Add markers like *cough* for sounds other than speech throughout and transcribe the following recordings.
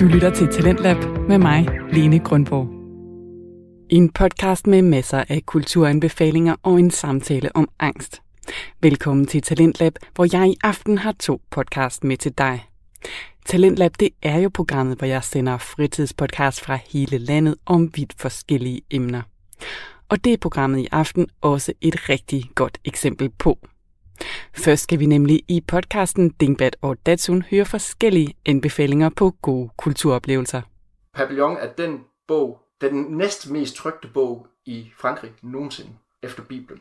Du lytter til Talentlab med mig, Lene Grundborg. En podcast med masser af kulturanbefalinger og en samtale om angst. Velkommen til Talentlab, hvor jeg i aften har to podcast med til dig. Talentlab, det er jo programmet, hvor jeg sender fritidspodcast fra hele landet om vidt forskellige emner. Og det er programmet i aften også et rigtig godt eksempel på. Først skal vi nemlig i podcasten Dingbat og Datsun høre forskellige anbefalinger på gode kulturoplevelser. Papillon er den bog, den næst mest trygte bog i Frankrig nogensinde, efter Bibelen.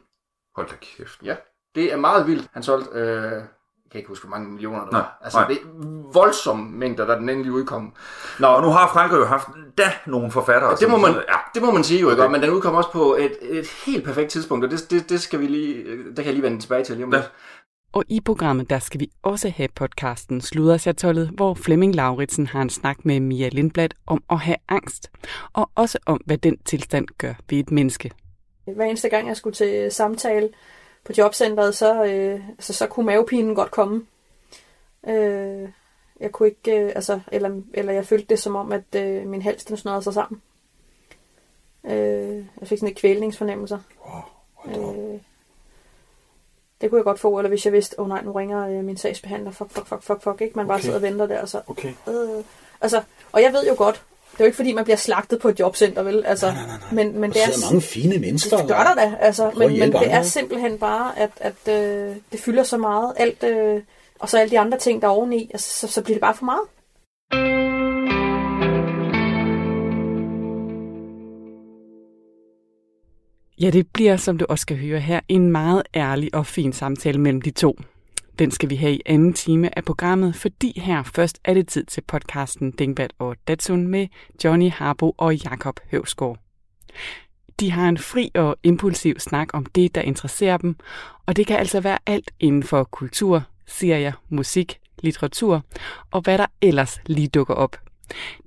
Hold da kæft. Ja, det er meget vildt. Han solgte, øh, kan ikke huske, hvor mange millioner der Nej, var. Altså, nej. det er voldsomme mængder, der den endelig udkom. Nå, Og nu har Frankrig jo haft da nogle forfattere. det som må man, sådan- Ja, det må man sige jo, ikke? Okay. Men den udkom også på et, et helt perfekt tidspunkt, og det, det, det skal vi lige, det kan jeg lige vende tilbage til lige om Ja. lidt. Og i programmet, der skal vi også have podcasten Sludersjatollet, hvor Flemming Lauritsen har en snak med Mia Lindblad om at have angst, og også om, hvad den tilstand gør ved et menneske. Hver eneste gang, jeg skulle til samtale på jobcentret, så, øh, altså, så kunne mavepinen godt komme. Øh, jeg kunne ikke, øh, altså, eller, eller jeg følte det som om, at øh, min hals den snørrede sig sammen. Øh, jeg fik sådan et kvælningsfornemmelser. Øh, det kunne jeg godt få, eller hvis jeg vidste, åh oh, nej, nu ringer øh, min sagsbehandler, fuck, fuck, fuck, fuck, fuck, ikke? Man bare Okay. sidder og venter der, og så, Okay. øh, altså, og jeg ved jo godt, det er jo ikke fordi, man bliver slagtet på et jobcenter, vel? Altså, Nej, nej, nej. Men, men Der det er, sidder mange fine mennesker. det gør der da, altså, men, men det er simpelthen bare, at, at øh, det fylder så meget, alt, øh, og så alle de andre ting, der er oveni, altså, så, så bliver det bare for meget. Ja, det bliver, som du også skal høre her, en meget ærlig og fin samtale mellem de to. Den skal vi have i anden time af programmet, fordi her først er det tid til podcasten Dingbat og Datsun med Johnny Harbo og Jakob Høvsgaard. De har en fri og impulsiv snak om det, der interesserer dem, og det kan altså være alt inden for kultur, serier, musik, litteratur og hvad der ellers lige dukker op.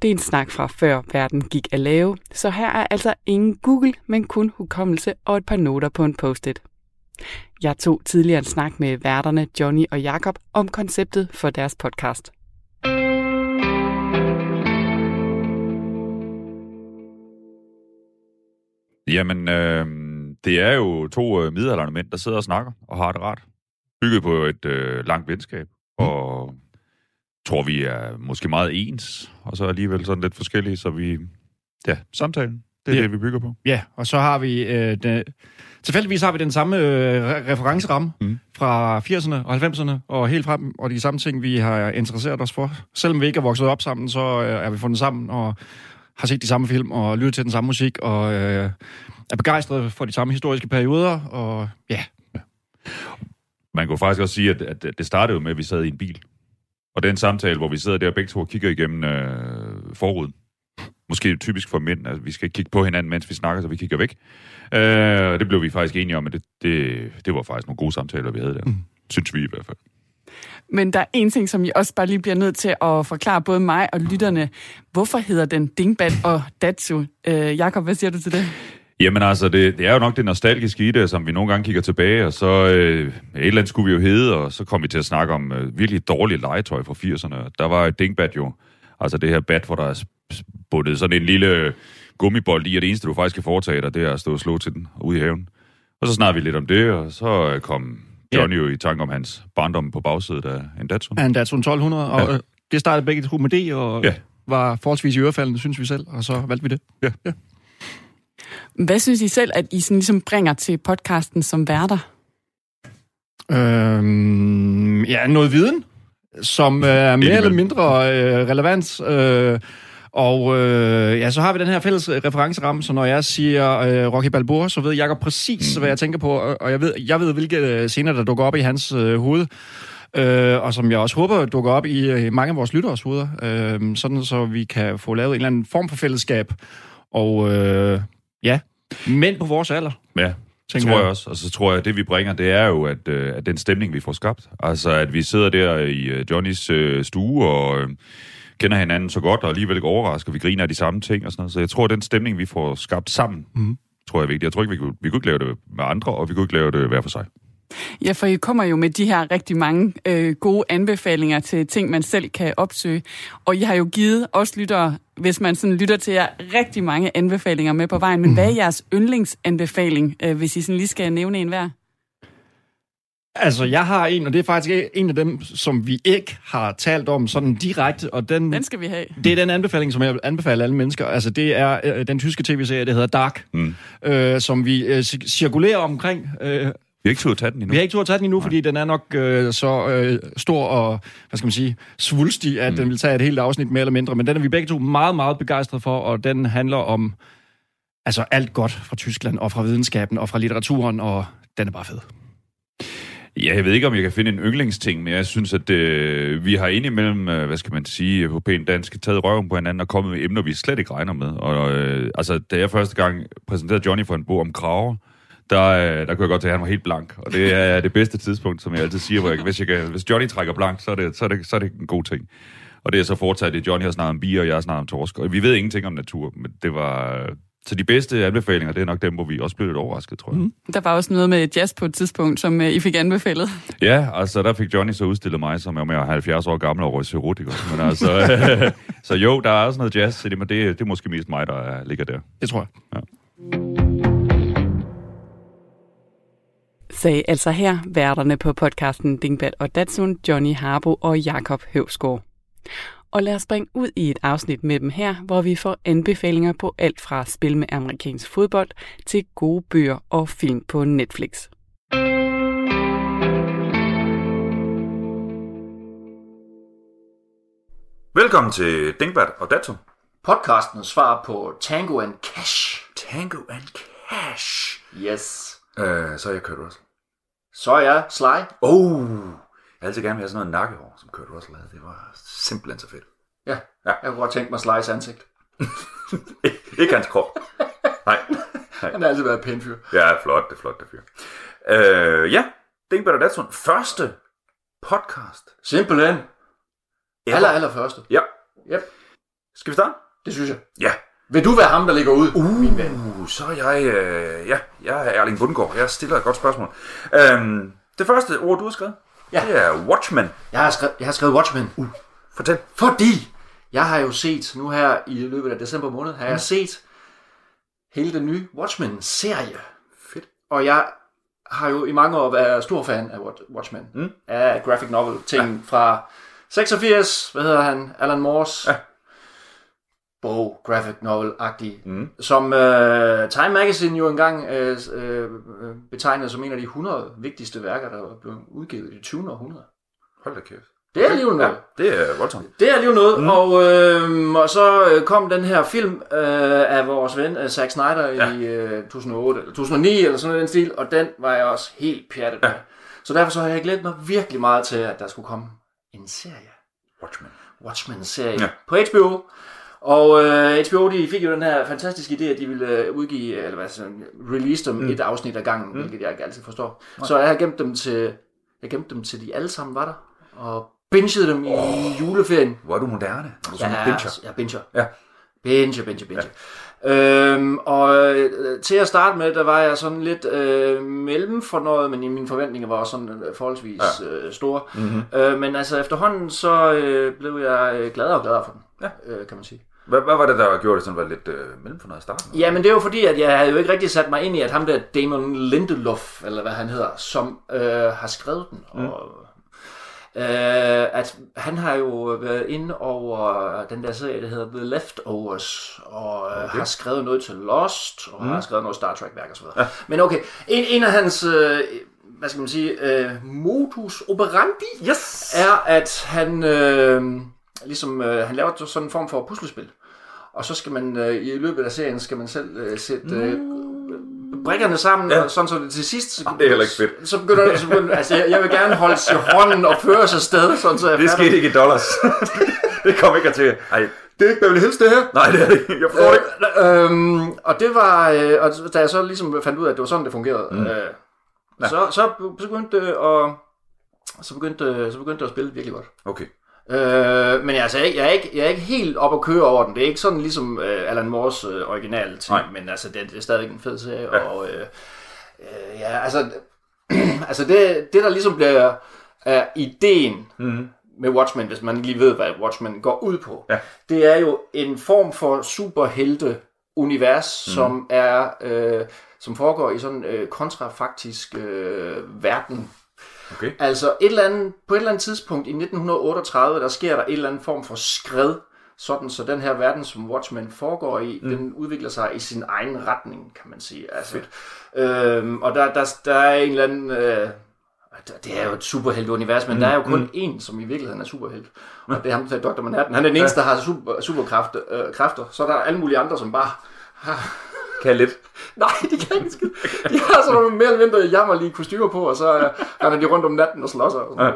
Det er en snak fra før verden gik at lave, så her er altså ingen Google, men kun hukommelse og et par noter på en post-it. Jeg tog tidligere en snak med værterne Johnny og Jakob om konceptet for deres podcast. Jamen, øh, det er jo to øh, midaldrende mænd, der sidder og snakker og har det rart. Bygget på et øh, langt venskab, og tror, vi er måske meget ens, og så alligevel sådan lidt forskellige, så vi... Ja, samtalen, det er Ja. det, vi bygger på. Ja, og så har vi... Øh, den, tilfældigvis har vi den samme øh, re- referenceramme Mm. fra 80'erne og 90'erne, og helt frem, og de samme ting, vi har interesseret os for. Selvom vi ikke er vokset op sammen, så øh, er vi fundet sammen og har set de samme film og lyttet til den samme musik, og øh, er begejstrede for de samme historiske perioder, og ja, Man kunne faktisk også sige, at, at det startede jo med, at vi sad i en bil. Og den samtale, hvor vi sidder der begge to og kigger igennem øh, forruden. Måske typisk for mænd, at vi skal kigge på hinanden, mens vi snakker, så vi kigger væk. Øh, og det blev vi faktisk enige om, at det, det, det var faktisk nogle gode samtaler, vi havde der. Mm. Synes vi i hvert fald. Men der er en ting, som jeg også bare lige bliver nødt til at forklare både mig og lytterne. Hvorfor hedder den Dingbat og Datsu? Øh, Jakob, hvad siger du til det? Jamen altså, det, det er jo nok det nostalgiske i det, som vi nogle gange kigger tilbage, og så øh, et eller andet skulle vi jo hedde, og så kom vi til at snakke om øh, virkelig dårligt legetøj fra 80'erne. Der var et dingbat jo, altså det her bat, hvor der er bundet sådan en lille gummibold i, og det eneste, du faktisk kan foretage dig, det er at stå og slå til den ude i haven. Og så snakkede vi lidt om det, og så øh, kom Johnny jo i tanke om hans barndom på bagsædet af en Datsun. er en Datsun 1200, og Ja. ja. det startede begge to med det, og Ja. ja. var forholdsvis i ørefaldende, synes vi selv, og så valgte vi det. Ja. ja. Hvad synes I selv, at I sådan ligesom bringer til podcasten som værter? Øhm, ja, noget viden, som øh, er mere eller mindre øh, relevant. Øh, og øh, ja, så har vi den her fælles øh, referenceramme, så når jeg siger øh, Rocky Balboa, så ved Jacob præcis, mm. hvad jeg tænker på, og og jeg ved, jeg ved hvilke øh, scener, der dukker op i hans øh, hoved. Øh, og som jeg også håber dukker op i øh, mange af vores lytteres hoveder, øh, sådan så vi kan få lavet en eller anden form for fællesskab. Og øh, ja, mænd på vores alder, Ja, det tror jeg også. Og så tror jeg, at det vi bringer, det er jo, at, øh, at den stemning, vi får skabt. Altså, at vi sidder der i øh, Johnnys øh, stue og øh, kender hinanden så godt, og alligevel ikke overrasker. Vi griner af de samme ting og sådan noget. Så jeg tror, at den stemning, vi får skabt sammen, mm. tror jeg er vigtig. Jeg tror ikke, vi kunne, vi kunne ikke lave det med andre, og vi kunne ikke lave det hver for sig. Ja, for I kommer jo med de her rigtig mange øh, gode anbefalinger til ting, man selv kan opsøge. Og I har jo givet os lyttere, hvis man sådan lytter til jer, rigtig mange anbefalinger med på vejen. Men mm. hvad er jeres yndlingsanbefaling, øh, hvis I sådan lige skal nævne en hver? Altså, jeg har en, og det er faktisk en af dem, som vi ikke har talt om sådan direkte, og den... Den skal vi have. Det er den anbefaling, som jeg vil anbefale alle mennesker. Altså, det er øh, den tyske tv-serie, der hedder Dark, mm. øh, som vi øh, cirkulerer omkring... Øh, vi har ikke turde tage den endnu. Vi har ikke turde tage den endnu, Nej. fordi den er nok øh, så øh, stor og, hvad skal man sige, svulstig, at mm. den vil tage et helt afsnit mere eller mindre. Men den er vi begge to meget, meget begejstrede for, og den handler om altså alt godt fra Tyskland og fra videnskaben og fra litteraturen, og den er bare fed. Ja, jeg ved ikke, om jeg kan finde en yndlingsting, men jeg synes, at øh, vi har indimellem, øh, hvad skal man sige, øh, på pænt dansk, taget røven på hinanden og kommet med emner, vi slet ikke regner med. Og øh, altså, da jeg første gang præsenterede Johnny for en bog om kraver, der, øh, der kunne jeg godt tage, at han var helt blank. Og det er det bedste tidspunkt, som jeg altid siger, hvor jeg, hvis, jeg kan, hvis Johnny trækker blank, så er, det, så, er det, så er det en god ting. Og det er så fortsat, at Johnny har snakket om bier, og jeg har snakket om torsk. Og vi ved ingenting om natur, men det var, så de bedste anbefalinger, det er nok dem, hvor vi også blev lidt overrasket, tror jeg. Mm. Der var også noget med jazz på et tidspunkt, som uh, I fik anbefalet. *laughs* Ja, altså der fik Johnny så udstillet mig, som er mere 70 år gammel og erotiker. Men altså, *laughs* *laughs* så jo, der er også noget jazz, men det, det er måske mest mig, der ligger der. Det tror jeg. Ja. Sagde altså her værterne på podcasten Dingbat og Datsun, Johnny Harbo og Jakob Høvsgaard. Og lad os springe ud i et afsnit med dem her, hvor vi får anbefalinger på alt fra spil med amerikansk fodbold til gode bøger og film på Netflix. Velkommen til Dingbat og Dato. Podcasten svar på Tango and Cash. Tango and Cash. Yes. Øh, så er jeg kørt også. Så er jeg Sly. Oh, jeg altid gerne vil have sådan noget nakkehår, som Kurt Russell havde. Det var simpelthen så fedt. Ja, ja. jeg kunne godt tænke mig Slice ansigt. *laughs* ikke hans krop. Nej. Nej. Han har altid været pæn fyr. Ja, flot, det er flot, det fyr. Øh, ja, det er Datsun. Første podcast. Simpelthen. Ever. Aller, aller første. Ja. Yep. Skal vi starte? Det synes jeg. Ja. Vil du være ham, der ligger ud, uh, min ven? så er jeg... Øh, ja, jeg er Erling Bundgaard. Jeg stiller et godt spørgsmål. Øhm, det første ord, du har skrevet, Ja. Det er Watchmen. Jeg har skrevet, jeg har skrevet Watchmen. Uh, fortæl. Fordi jeg har jo set, nu her i løbet af december måned, har mm. jeg set hele den nye Watchmen-serie. Fedt. Og jeg har jo i mange år været stor fan af Watchmen. Mm. Af graphic novel ting ja. fra 86, hvad hedder han, Alan Moores. Ja bog, graphic novel-agtig, mm. som uh, Time Magazine jo engang uh, uh, betegnede som en af de 100 vigtigste værker, der blev udgivet i det 20. århundrede. Hold da kæft. Det er alligevel noget. Ja, det er voldsomt. Det er alligevel noget, mm. og, øh, og så kom den her film øh, af vores ven uh, Zack Snyder ja. i øh, 2008, eller 2009 eller sådan noget den stil, og den var jeg også helt pjattet med. Ja. Så derfor så har jeg glædet mig virkelig meget til, at der skulle komme en serie. Watchmen. Watchmen-serie ja. på HBO. Og øh, HBO de fik jo den her fantastiske idé, at de ville øh, udgive, eller hvad sådan, release dem mm. et afsnit ad gangen, mm. hvilket jeg ikke altid forstår. Nej. Så jeg har gemt dem til, jeg gemte dem til de alle sammen var der, og bingede dem oh, i juleferien. Hvor er du moderne? Er du ja, binger? Ja, binger. Ja. Binger, binger, binger. Ja. Øhm, og øh, til at starte med, der var jeg sådan lidt øh, mellemfornøjet, men mine forventninger var også sådan øh, forholdsvis ja. øh, store. Mm-hmm. Øh, men altså efterhånden, så øh, blev jeg øh, gladere og gladere for den, ja. øh, kan man sige. Hvad, hvad var det, der gjorde det sådan, var lidt øh, mellem for noget start? Ja, men det er jo fordi, at jeg havde jo ikke rigtig sat mig ind i, at ham der Damon Lindelof, eller hvad han hedder, som øh, har skrevet den, mm. og øh, at han har jo været inde over den der serie, der hedder The Leftovers, og øh, okay. har skrevet noget til Lost, og mm. har skrevet noget Star Trek-værk osv. Ja. Men okay, en, en af hans... Øh, hvad skal man sige, øh, modus operandi yes. er, at han, øh, ligesom, øh, han laver sådan en form for puslespil. Og så skal man øh, i løbet af serien skal man selv øh, sætte øh, mm. brikkerne sammen, ja. og sådan så det til sidst... Så, det er heller ikke fedt. Så begynder, så begynder altså jeg, jeg vil gerne holde hånden og føre sig sted, sådan så jeg Det skete ikke i dollars. *laughs* det kom ikke til. Ej, det er ikke Beverly Hills, det her. Nej, det er det ikke. Jeg forstår det ikke. Øh, øhm, og det var... Øh, og da jeg så ligesom fandt ud af, at det var sådan, det fungerede, mm. øh, ja. så, så begyndte det at... Så begyndte, så begyndte det at spille virkelig godt. Okay. Øh, men altså, jeg, er ikke, jeg er ikke helt op at køre over den. Det er ikke sådan ligesom øh, Alan Moores øh, originale ting, Nej. men altså, det, det er stadigvæk en fed serie. Ja. Og, øh, øh, ja, altså, *clears throat* altså det, det der ligesom bliver uh, ideen Mm. med Watchmen, hvis man lige ved, hvad Watchmen går ud på, Ja. det er jo en form for superhelte-univers, mm. som er øh, som foregår i sådan en øh, kontrafaktisk øh, verden. Okay. Altså et eller andet, på et eller andet tidspunkt i 1938, der sker der en eller anden form for skred, sådan så den her verden, som Watchmen foregår i, mm. den udvikler sig i sin egen retning, kan man sige. Altså, øhm, og der, der, der er en eller anden... Øh, det er jo et superhelt-univers, men mm. der er jo kun mm. én, som i virkeligheden er superhelt. Og det er ham, der er Dr. Manhattan. Han er den eneste, der har super, superkræfter. Øh, kræfter. Så er der alle mulige andre, som bare har... Kan lidt. Nej, de kan ikke skide. De har sådan nogle mere eller mindre jammerlige kostymer på, og så øh, render de rundt om natten og slås. Og sådan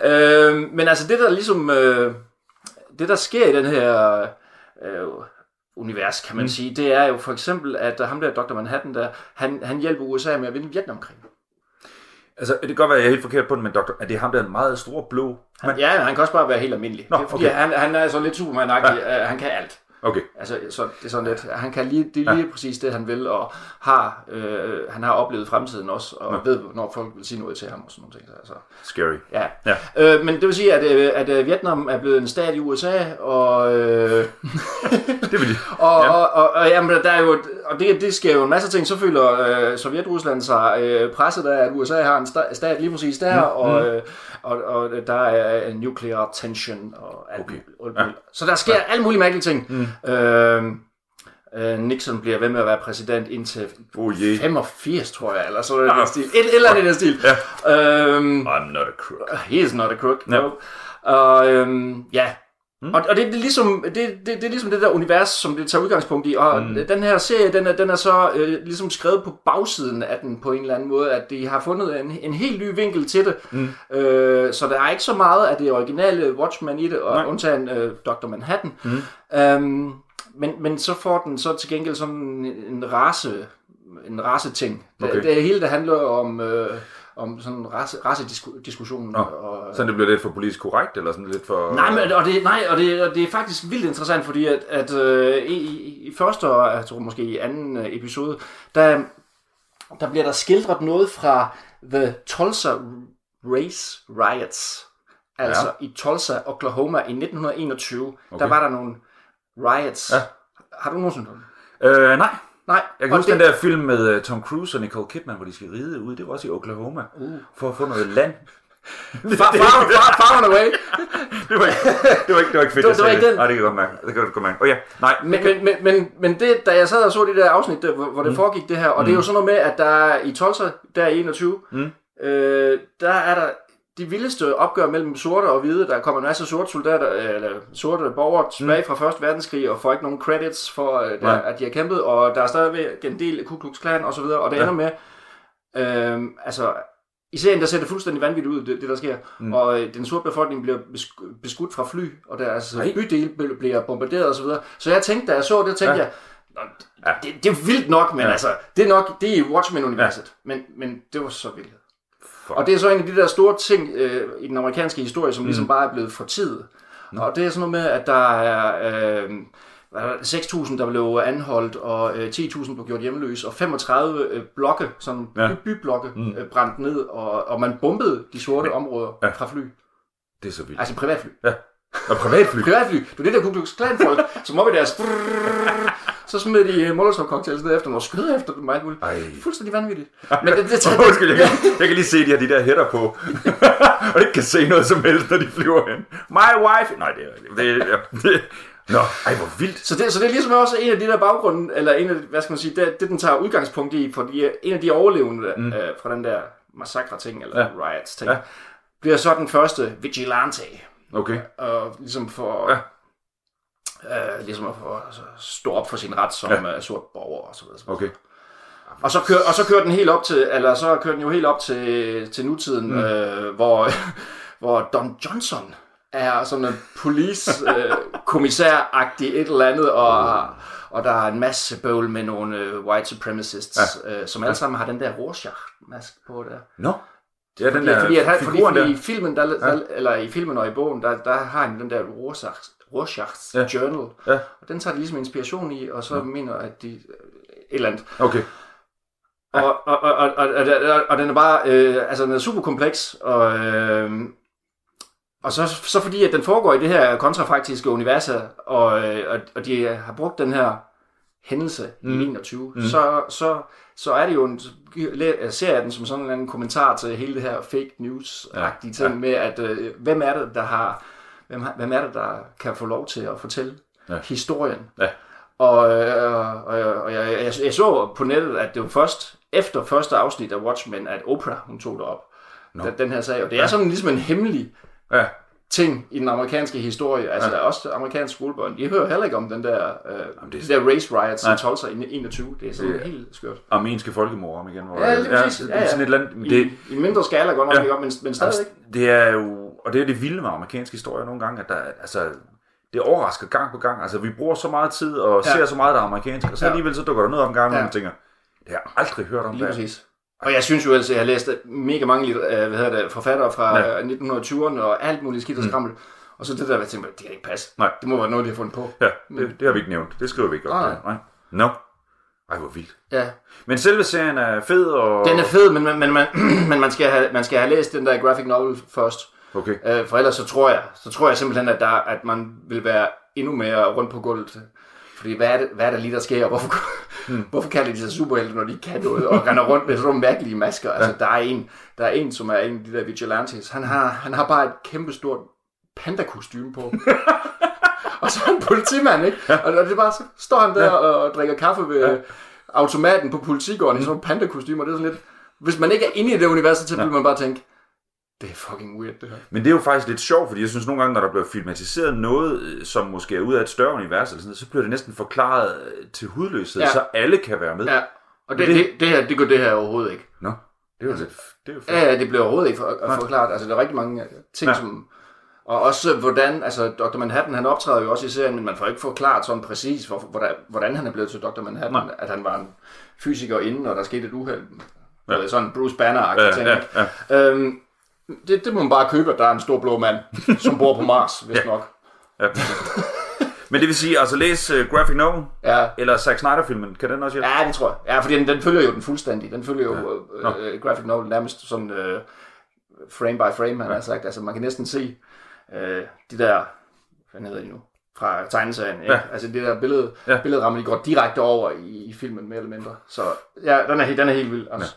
ja. Øh, men altså det der ligesom... Øh, det der sker i den her øh, univers, kan man mm. sige, det er jo for eksempel, at ham der Dr. Manhattan, der, han, han hjælper USA med at vinde Vietnamkrigen. Altså, det kan godt være, at jeg er helt forkert på den, men doktor, er det ham, der er en meget stor blå? Han, ja, han kan også bare være helt almindelig. Nå, okay. han, han er så lidt superman ja. han kan alt. Okay. Altså, så det er sådan lidt, han kan lige, det er lige ja. præcis det, han vil, og har, øh, han har oplevet fremtiden også, og ja. ved, når folk vil sige noget til ham og sådan nogle ting. Altså. Scary. Ja. Ja. Øh, men det vil sige, at, øh, at øh, Vietnam er blevet en stat i USA, og, øh, *laughs* Det vil de. *laughs* og, Ja. ja. og, og, og, jamen, der er jo, og det, det sker jo en masse ting. Så føler øh, Sovjet-Rusland sig øh, presset af, at USA har en sta- stat lige præcis der, mm. og, øh, og, og der er en nuclear tension og alt Okay. muligt. Ja. Så der sker ja. alle mulige mærkelige ting. Mm. Øh, øh, Nixon bliver ved med at være præsident indtil Oh, yeah. 85, tror jeg, eller sådan den stil. Et, eller andet i den stil. Ja. Øhm, I'm not a crook. He is not a crook. Ja. No. Og øhm, ja. Mm. Og, og det, det, er ligesom, det, det, det er ligesom det der univers, som det tager udgangspunkt i. Og mm. den her serie, den er, den er så øh, ligesom skrevet på bagsiden af den på en eller anden måde, at de har fundet en, en helt ny vinkel til det. Mm. Øh, så der er ikke så meget af det originale Watchmen i det, og Nej. undtagen øh, Dr. Manhattan. Mm. Øhm, men, men så får den så til gengæld sådan en, en race en race ting. Det, Okay. det hele det handler om øh, om sådan race, racediskussionen. Nå, og, Så det bliver lidt for politisk korrekt, eller sådan lidt for... Nej, men, og, det, nej og, det, og det er faktisk vildt interessant, fordi at, at øh, i, i, første og jeg tror måske i anden øh, episode, der, der bliver der skildret noget fra The Tulsa Race Riots. Altså Ja. i Tulsa, Oklahoma i 1921. Okay. Der var der nogle riots. Ja. Har du nogensinde hørt? Øh, nej. Nej. Jeg kan huske det, den der film med uh, Tom Cruise og Nicole Kidman, hvor de skal ride ud. Det var også i Oklahoma. Uh. For at få noget land. *laughs* Far, far, far, far away. *laughs* Det var ikke, det var ikke, det var ikke fedt, Det det var ikke den. Nej, det kan jeg godt mærke. Det kan jeg godt mærke. Oh, ja, nej. Men, men, men, men, men det, da jeg sad og så de der afsnit, der, hvor, det foregik det her, og det er jo sådan noget med, at der er i Tulsa, der er i 21, Mm. øh, der er der de vildeste opgør mellem sorte og hvide. Der kommer en masse sorte soldater, øh, eller sorte borgere tilbage fra Første Verdenskrig, og får ikke nogen credits for, øh, der, Nej. at de har kæmpet, og der er stadigvæk en del Ku Klux Klan og så videre, og det Ja. ender med, øh, altså, i serien der ser det fuldstændig vanvittigt ud, det, det der sker. Mm. Og øh, den sorte befolkning bliver besk- beskudt fra fly, og deres Nej. bydele bl- bliver bombarderet og så videre. Så jeg tænkte, da jeg så det, tænkte Ja. jeg, Ja. det, det er vildt nok, men ja. altså, det er nok, det er i Watchmen-universet. Ja. Men, men det var så vildt. Og det er så en af de der store ting øh, i den amerikanske historie, som mm. ligesom bare er blevet fortidet. Mm. Og det er sådan noget med, at der er øh, hvad er der, 6.000, der blev anholdt, og øh, 10.000 blev gjort hjemløse, og 35 øh, blokke, sådan Ja. by, byblokke, mm. øh, brændt ned, og, og man bombede de sorte områder Ja. ja. fra fly. Det er så vildt. Altså privatfly. Ja. Og privatfly. *laughs* Privatfly. Det er det der Ku Klux Klan folk, som op i deres... Så smed de øh, molotov cocktails ned efter dem og skød efter dem. alt muligt. Ej. Fuldstændig vanvittigt. Men det, det, det, *laughs* Undskyld, jeg kan, jeg kan lige se, de har de der hætter på. *laughs* og ikke kan se noget som helst, når de flyver hen. My wife... Nej, det er... Det, er- det, Nå, ej, hvor vildt. Så det, så det er ligesom også en af de der baggrunde, eller en af, hvad skal man sige, det, det den tager udgangspunkt i, fordi øh, en af de overlevende mm. øh, fra den der massakre-ting, eller Ja. riots-ting, ja. bliver så den første vigilante, Okay. og ligesom for, Ja. Ja. øh, ligesom at få, altså, stå op for sin ret som ja. uh, sort borger, og så videre. så videre. Okay. Og så kører, og så kører den helt op til, eller så kører den jo helt op til, til nutiden, mm. øh, hvor, *laughs* hvor Don Johnson er sådan en police øh, et eller andet, og, og der er en masse bøvl med nogle øh, white supremacists, ja. øh, som alle sammen har den der Rorschach-mask på der. Nå. Det er den Fordi, der fordi, at han, fordi, der. i filmen, der, der, eller i filmen og i bogen, der, der har han den der Rorschach, Rorschachs Ja. ja. journal, Ja. og den tager de ligesom inspiration i, og så ja. mener at de, et eller andet. Okay. Og, og, og, og, og, og, og den er bare, øh, altså den er super kompleks, og, øh, og så, så fordi, at den foregår i det her kontrafaktiske univers, og, øh, og, og de har brugt den her hændelse mm. i 21, mm. så, så, så er det jo en, jeg ser den som sådan en kommentar til hele det her fake news-agtige ting Ja. med, at øh, hvem er det, der har, hvem, hvem er det, der kan få lov til at fortælle Ja. historien? Ja. Og, øh, og, og, og jeg, jeg, jeg så på nettet, at det var først efter første afsnit af Watchmen, at Oprah hun tog det op. Nå. Den, den her sag. Og det er sådan ligesom en hemmelig Ja. ting i den amerikanske historie. Altså, Ja. ja. også amerikanske skolebørn. De hører heller ikke om den der, øh, Jamen, det er- de der race riots Nej. i Tulsa i 21. Det er sådan Det er- helt skørt. Armenske folkemord om igen. Hvor, Ja, det Ja, er ja. sådan et I, det, I en mindre skala godt nok, Ja. ja. men, men stadigvæk. det er jo, og det er det vilde med amerikansk historie nogle gange, at der, altså, det overrasker gang på gang. Altså, vi bruger så meget tid og Ja. ser så meget, der er amerikansk, og så Ja. alligevel så dukker der noget op en gang, og Ja. man tænker, det har jeg aldrig hørt om. Lige præcis. Og jeg synes jo at jeg har læst mega mange øh, hvad hedder det, forfattere fra Ja. ja. 1920'erne og alt muligt skidt og skrammel. Og så det der, jeg tænkte, det kan ikke passe. Nej. Det må være noget, de har fundet på. Ja, det, det har vi ikke nævnt. Det skriver vi ikke op. Nej. Nej. Nå. Ej, hvor vildt. Ja. Men selve serien er fed, og... Den er fed, men, men, men, man, *clears throat* men man, skal have, man skal have læst den der graphic novel først. Okay. Øh, for ellers så tror jeg, så tror jeg simpelthen, at, der, at man vil være endnu mere rundt på gulvet. Fordi hvad er det, hvad er der lige, der sker? og Hvorfor, hmm. *laughs* hvorfor kalder de sig superhelte, når de ikke kan noget, og render rundt med sådan nogle mærkelige masker? Altså, der er en, der er en, som er en af de der vigilantes. Han har, han har bare et kæmpe stort panda-kostyme på. *laughs* og så er han politimand, ikke? Og det er bare, så står han der og drikker kaffe ved ja. automaten på politigården i sådan en panda-kostyme, og det er sådan lidt... Hvis man ikke er inde i det univers, så vil man bare tænke, det er fucking weird, det her. Men det er jo faktisk lidt sjovt, fordi jeg synes nogle gange, når der bliver filmatiseret noget, øh, som måske er ud af et større univers, eller sådan noget, så bliver det næsten forklaret øh, til hudløshed, ja. Så alle kan være med. Ja, og det, det, det- det, her, det gør det her overhovedet ikke. Nå, det er jo lidt... Det er jo. Ja, det bliver overhovedet ikke for, forklaret. Altså, der er rigtig mange øh, ting, Ja. som... Og også hvordan, altså Dr. Manhattan, han optræder jo også i serien, men man får ikke forklaret sådan præcis, hvor, hvordan, hvordan han er blevet til Dr. Manhattan. Nej. At han var en fysiker inden, og der skete et uheld. Ja. Sådan Bruce Banner-agtig Ja, ting. ja, ja. Øhm, det, det må man bare købe, at der er en stor blå mand, som bor på Mars, *laughs* hvis Ja. ja. nok. ja. Men det vil sige, altså læs uh, Graphic Novel, Ja. eller Zack Snyder-filmen, kan den også hjælpe? Ja, det tror jeg. Ja, fordi den, den følger jo den fuldstændig. Den følger jo Nå. øh, øh, graphic novel nærmest sådan øh, frame by frame, han har sagt. Altså, man kan næsten se øh, de der, hvad hedder de nu, fra tegneserien. Ja. Altså, det der billede, Ja. ja. billedrammer, de går direkte over i, i filmen, mere eller mindre. Så ja, den er, helt- den er helt vild. Altså.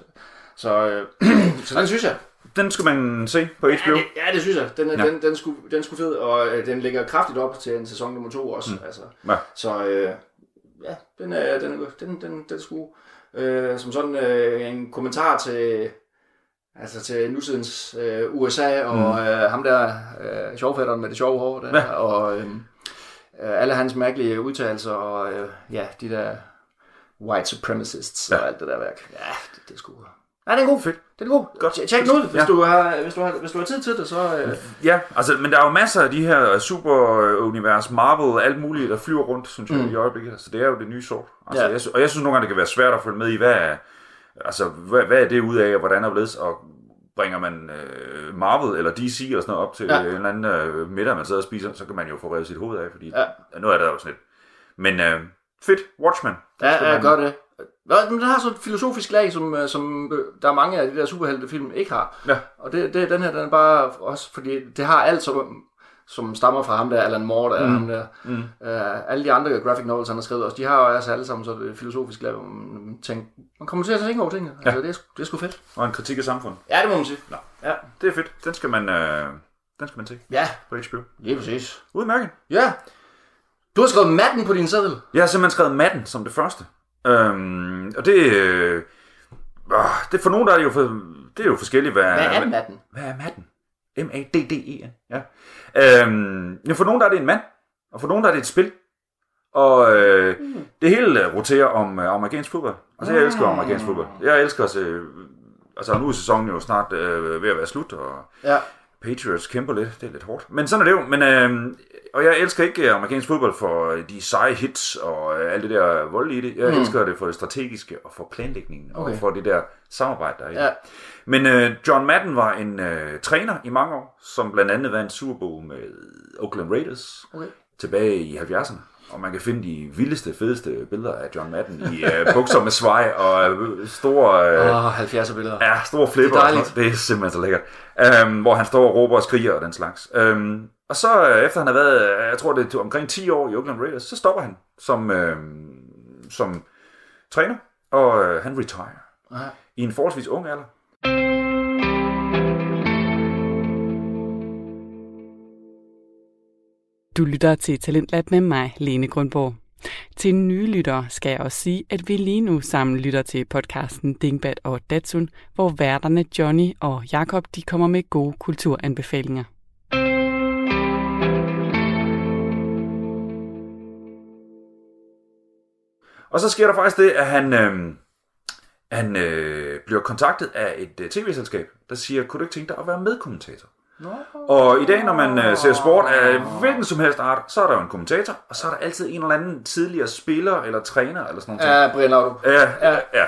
Så, øh, *clears throat* så den synes jeg. Den skal man se på HBO. Ja, det, ja, det synes jeg. Den, Ja. den, den, skulle, den skulle fed, og øh, den ligger kraftigt op til en sæson nummer to også. Mm. Altså. Ja. Så øh, ja, den er, den, den, den, den skulle øh, som sådan øh, en kommentar til altså til nutidens øh, USA og mm. øh, ham der øh, sjovfætteren med det sjove hår der, Ja. og øh, øh, alle hans mærkelige udtalelser og øh, ja, de der white supremacists ja. og alt det der værk. Ja, det, det sgu... Ja, den er god. Fedt. Den er god. Godt. Tjek den ud, hvis, Ja. du har, hvis, du har, hvis du har tid til det, så... Øh, Ja, altså, men der er jo masser af de her super-univers, Marvel, alt muligt, der flyver rundt, synes jeg, mm. i øjeblikket. Så det er jo det nye sort. Altså, Ja. jeg, og jeg synes nogle gange, det kan være svært at følge med i, hvad er, altså, hvad, hvad er det ud af, og hvordan er det, og bringer man øh, Marvel eller DC eller sådan noget op til ja. En eller anden øh, middag, man sidder og spiser, så kan man jo få revet sit hoved af, fordi ja. Ja. nu er der jo sådan lidt. Men øh, fedt, Watchmen. Ja, ja, man- gør det. Nå, men den har sådan et filosofisk lag, som, øh, som øh, der er mange af de der superheltefilm ikke har. Ja. Og det, det, den her, den er bare også, fordi det har alt, som, som stammer fra ham der, Alan Moore, der mm. ham der. Mm. Uh, alle de andre graphic novels, han har skrevet også, de har jo altså alle sammen sådan et filosofisk lag, hvor man, tænker, man kommer til at tænke over tingene. Ja. Altså, det, er, det er sgu fedt. Og en kritik af samfundet. Ja, det må man sige. Nå. Ja, Det er fedt. Den skal man, øh, den skal man se ja på HBO. lige præcis. Udmærket. Ja. Du har skrevet Madden på din seddel. Jeg har simpelthen skrevet Madden som det første. Øhm, og det, øh, øh, det for nogen der er det jo, for, det er jo forskelligt, hvad, Hvad er Madden? hvad er Madden? M-A-D-D-E-N, ja. Øhm, ja, for nogen der er det en mand, og for nogen der er det et spil. Og øh, det hele øh, roterer om øh, amerikansk fodbold. Altså jeg elsker amerikansk fodbold. Jeg elsker at se, altså nu er sæsonen jo snart øh, ved at være slut, og Ja. Patriots kæmper lidt, det er lidt hårdt. Men sådan er det jo. Men, øh, og jeg elsker ikke øh, amerikansk fodbold for øh, de seje hits og øh, alt det der vold i det. Jeg mm. elsker det for det strategiske og for planlægningen okay. og for det der samarbejde, der er i. Ja. Men øh, John Madden var en øh, træner i mange år, som blandt andet vandt Super Bowl med Oakland Raiders Okay. tilbage i 70'erne. Og man kan finde de vildeste, fedeste billeder af John Madden i uh, bukser med svej og uh, store... Åh, oh, 70'er billeder. Ja, store flipper. Det er dejligt. Det er simpelthen så lækkert. Um, hvor han står og råber og skriger og den slags. Um, og så øh, efter han har været, øh, jeg tror det er omkring 10 år i Oakland Raiders, så stopper han som, øh, som træner, og øh, han retire Ja. i en forholdsvis ung alder. Du lytter til Talentlab med mig, Lene Grundborg. Til nye lyttere skal jeg også sige, at vi lige nu sammen lytter til podcasten Dingbat og Datsun, hvor værterne Johnny og Jakob de kommer med gode kulturanbefalinger. Og så sker der faktisk det, at han, øh, han øh, bliver kontaktet af et øh, tv-selskab, der siger, kunne du ikke tænke dig at være medkommentator? Og i dag, når man øh, ser sport af hvilken som helst art, så er der jo en kommentator, og så er der altid en eller anden tidligere spiller eller træner eller sådan noget. Ja, Brian Laudrup. Ja, ja, ja.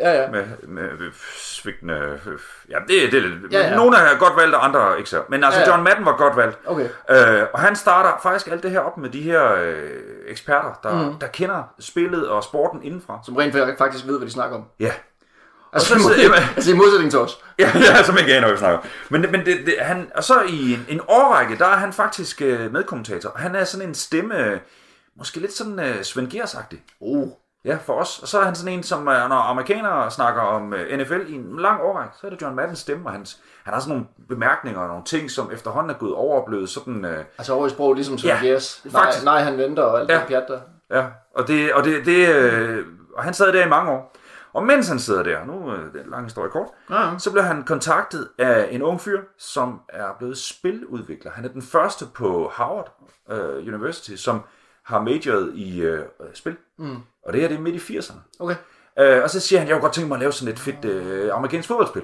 Ja, ja. med, med svigtende... øh, Ja, det, det er lidt... Ja, ja. Nogle er godt valgt, og andre ikke så. Men altså, Ja, ja. John Madden var godt valgt. Okay. Øh, og han starter faktisk alt det her op med de her øh, eksperter, der, mm. der kender spillet og sporten indenfra. Som rent faktisk ved, hvad de snakker om. Ja. Altså, Og så- i, altså i modsætning til os. *laughs* Ja, ja som ikke aner, hvad vi snakker om. Men, men det, det, han, og så i en, en årrække, der er han faktisk øh, medkommentator. Han er sådan en stemme, måske lidt sådan øh, Svend Gers-agtig. Uh. Ja, for os. Og så er han sådan en, som øh, når amerikanere snakker om øh, NFL i en lang årrække, så er det John Maddens stemme, og hans, han har sådan nogle bemærkninger og nogle ting, som efterhånden er gået over og blevet sådan... Øh, Altså over i sprog, ligesom Søren Ja, Gers. Nej, faktisk. nej, han venter og alt ja. det pjat der. Ja, og, det, og, det, det, øh, og han sad der i mange år. Og mens han sidder der, nu øh, det er en lang historie kort, Ja. så bliver han kontaktet af en ung fyr, som er blevet spiludvikler. Han er den første på Harvard øh, University, som har majoret i øh, spil. Mm. Og det her det er midt i 80'erne. Okay. Øh, og så siger han, jeg kunne godt tænke mig at lave sådan et fedt øh, amerikansk fodboldspil.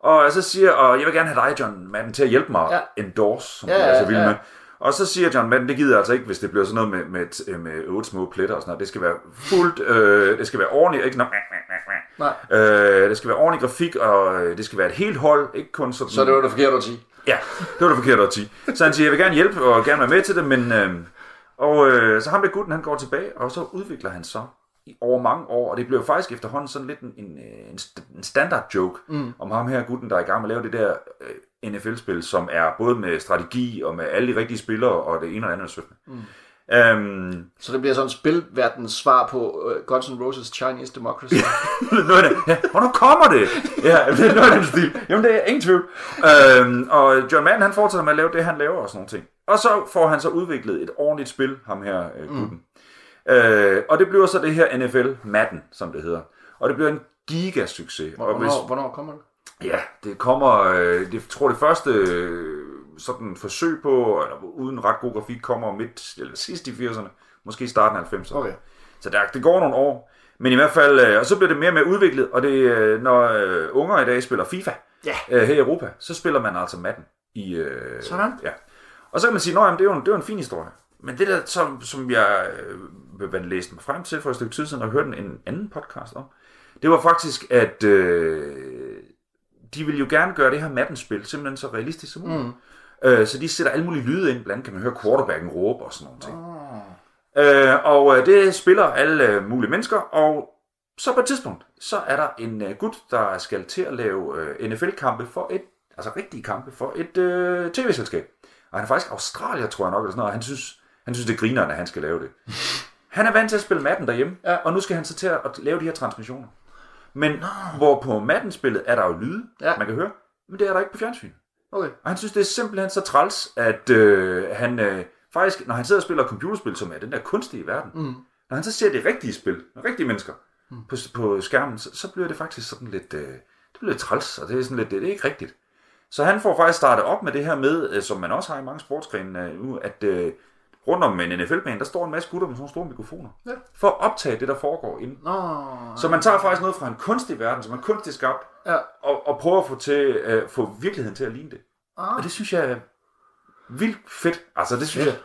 Og så siger og jeg vil gerne have dig, John Madden, til at hjælpe mig Ja. endorse, som Ja, ja, jeg er så vild ja. Og så siger John Madden, det gider jeg altså ikke, hvis det bliver sådan noget med, med, med otte små pletter og sådan noget. Det skal være fuldt, øh, det skal være ordentligt, ikke noget, Nej. øh, det skal være ordentlig grafik, og øh, det skal være et helt hold, ikke kun sådan... Så det var det forkert at sige. Ja, det var det forkerte at sige. Så han siger, jeg vil gerne hjælpe og gerne være med til det, men... Øh, og øh, så ham der gutten, han går tilbage, og så udvikler han så over mange år, og det blev faktisk efterhånden sådan lidt en, en, en, st- en standard joke mm. om ham her gutten, der er i gang med at lave det der øh, NFL-spil, som er både med strategi og med alle de rigtige spillere, og det ene og det andet. Mm. Øhm, Så det bliver sådan spilverdens svar på uh, Guns N' Roses Chinese Democracy. *laughs* noget af det. Ja, hvornår kommer det? Ja, *laughs* det er noget af den stil. Jamen, det er ingen tvivl. Øhm, og John Madden, han fortsætter med at lave det, han laver og sådan nogle ting. Og så får han så udviklet et ordentligt spil, ham her, øh, gutten. Mm. Øh, og det bliver så det her NFL Madden, som det hedder. Og det bliver en gigasucces. Og hvis, Hvornår, hvornår kommer det? ja, det kommer, øh, det, tror det første øh, sådan forsøg på, eller uden ret god grafik, kommer midt, eller sidst i 80'erne, måske starten af 90'erne. Okay. Så der, det går nogle år. Men i hvert fald, øh, og så bliver det mere og mere udviklet, og det, øh, når øh, unger i dag spiller FIFA Ja. øh, her i Europa, så spiller man altså Madden. I, øh, Sådan. Ja. Og så kan man sige, at det er jo en, det er jo en fin historie. Men det der, som, som jeg øh, læste mig frem til for et stykke tid siden, og hørte en anden podcast om, det var faktisk, at øh, de vil jo gerne gøre det her Madden-spil simpelthen så realistisk som muligt. Mm. Øh, så de sætter alle mulige lyde ind, blandt andet kan man høre quarterbacken råbe og sådan nogle ting. Øh, og øh, det spiller alle øh, mulige mennesker, og så på et tidspunkt, så er der en øh, gut, der skal til at lave øh, NFL-kampe for et, altså rigtige kampe for et øh, tv-selskab. Og han er faktisk australier, tror jeg nok, eller sådan noget, og han synes, han synes det griner, at han skal lave det. Han er vant til at spille Madden derhjemme, Ja. og nu skal han så til at lave de her transmissioner. Men hvor på Madden-spillet er der jo lyde, Ja. man kan høre, men det er der ikke på fjernsyn. Okay. Og han synes, det er simpelthen så træls, at øh, han øh, faktisk, når han sidder og spiller computerspil, som er den der kunstige verden, mm. når han så ser det rigtige spil, rigtige mennesker, mm. på, på skærmen, så, så bliver det faktisk sådan lidt, øh, det bliver lidt træls, og det er sådan lidt, det er ikke rigtigt. Så han får faktisk startet op med det her med, øh, som man også har i mange sportsgrene øh, nu, at øh, rundt om en NFL-bane, der står en masse gutter med sådan nogle store mikrofoner, Ja. for at optage det, der foregår inde. Nå. Så man tager faktisk noget fra en kunstig verden, som er kunstigt skabt, Ja. og, og prøver at få, til, øh, få virkeligheden til at ligne det. Ah. Og det synes jeg er vildt fedt. Altså, det synes jeg.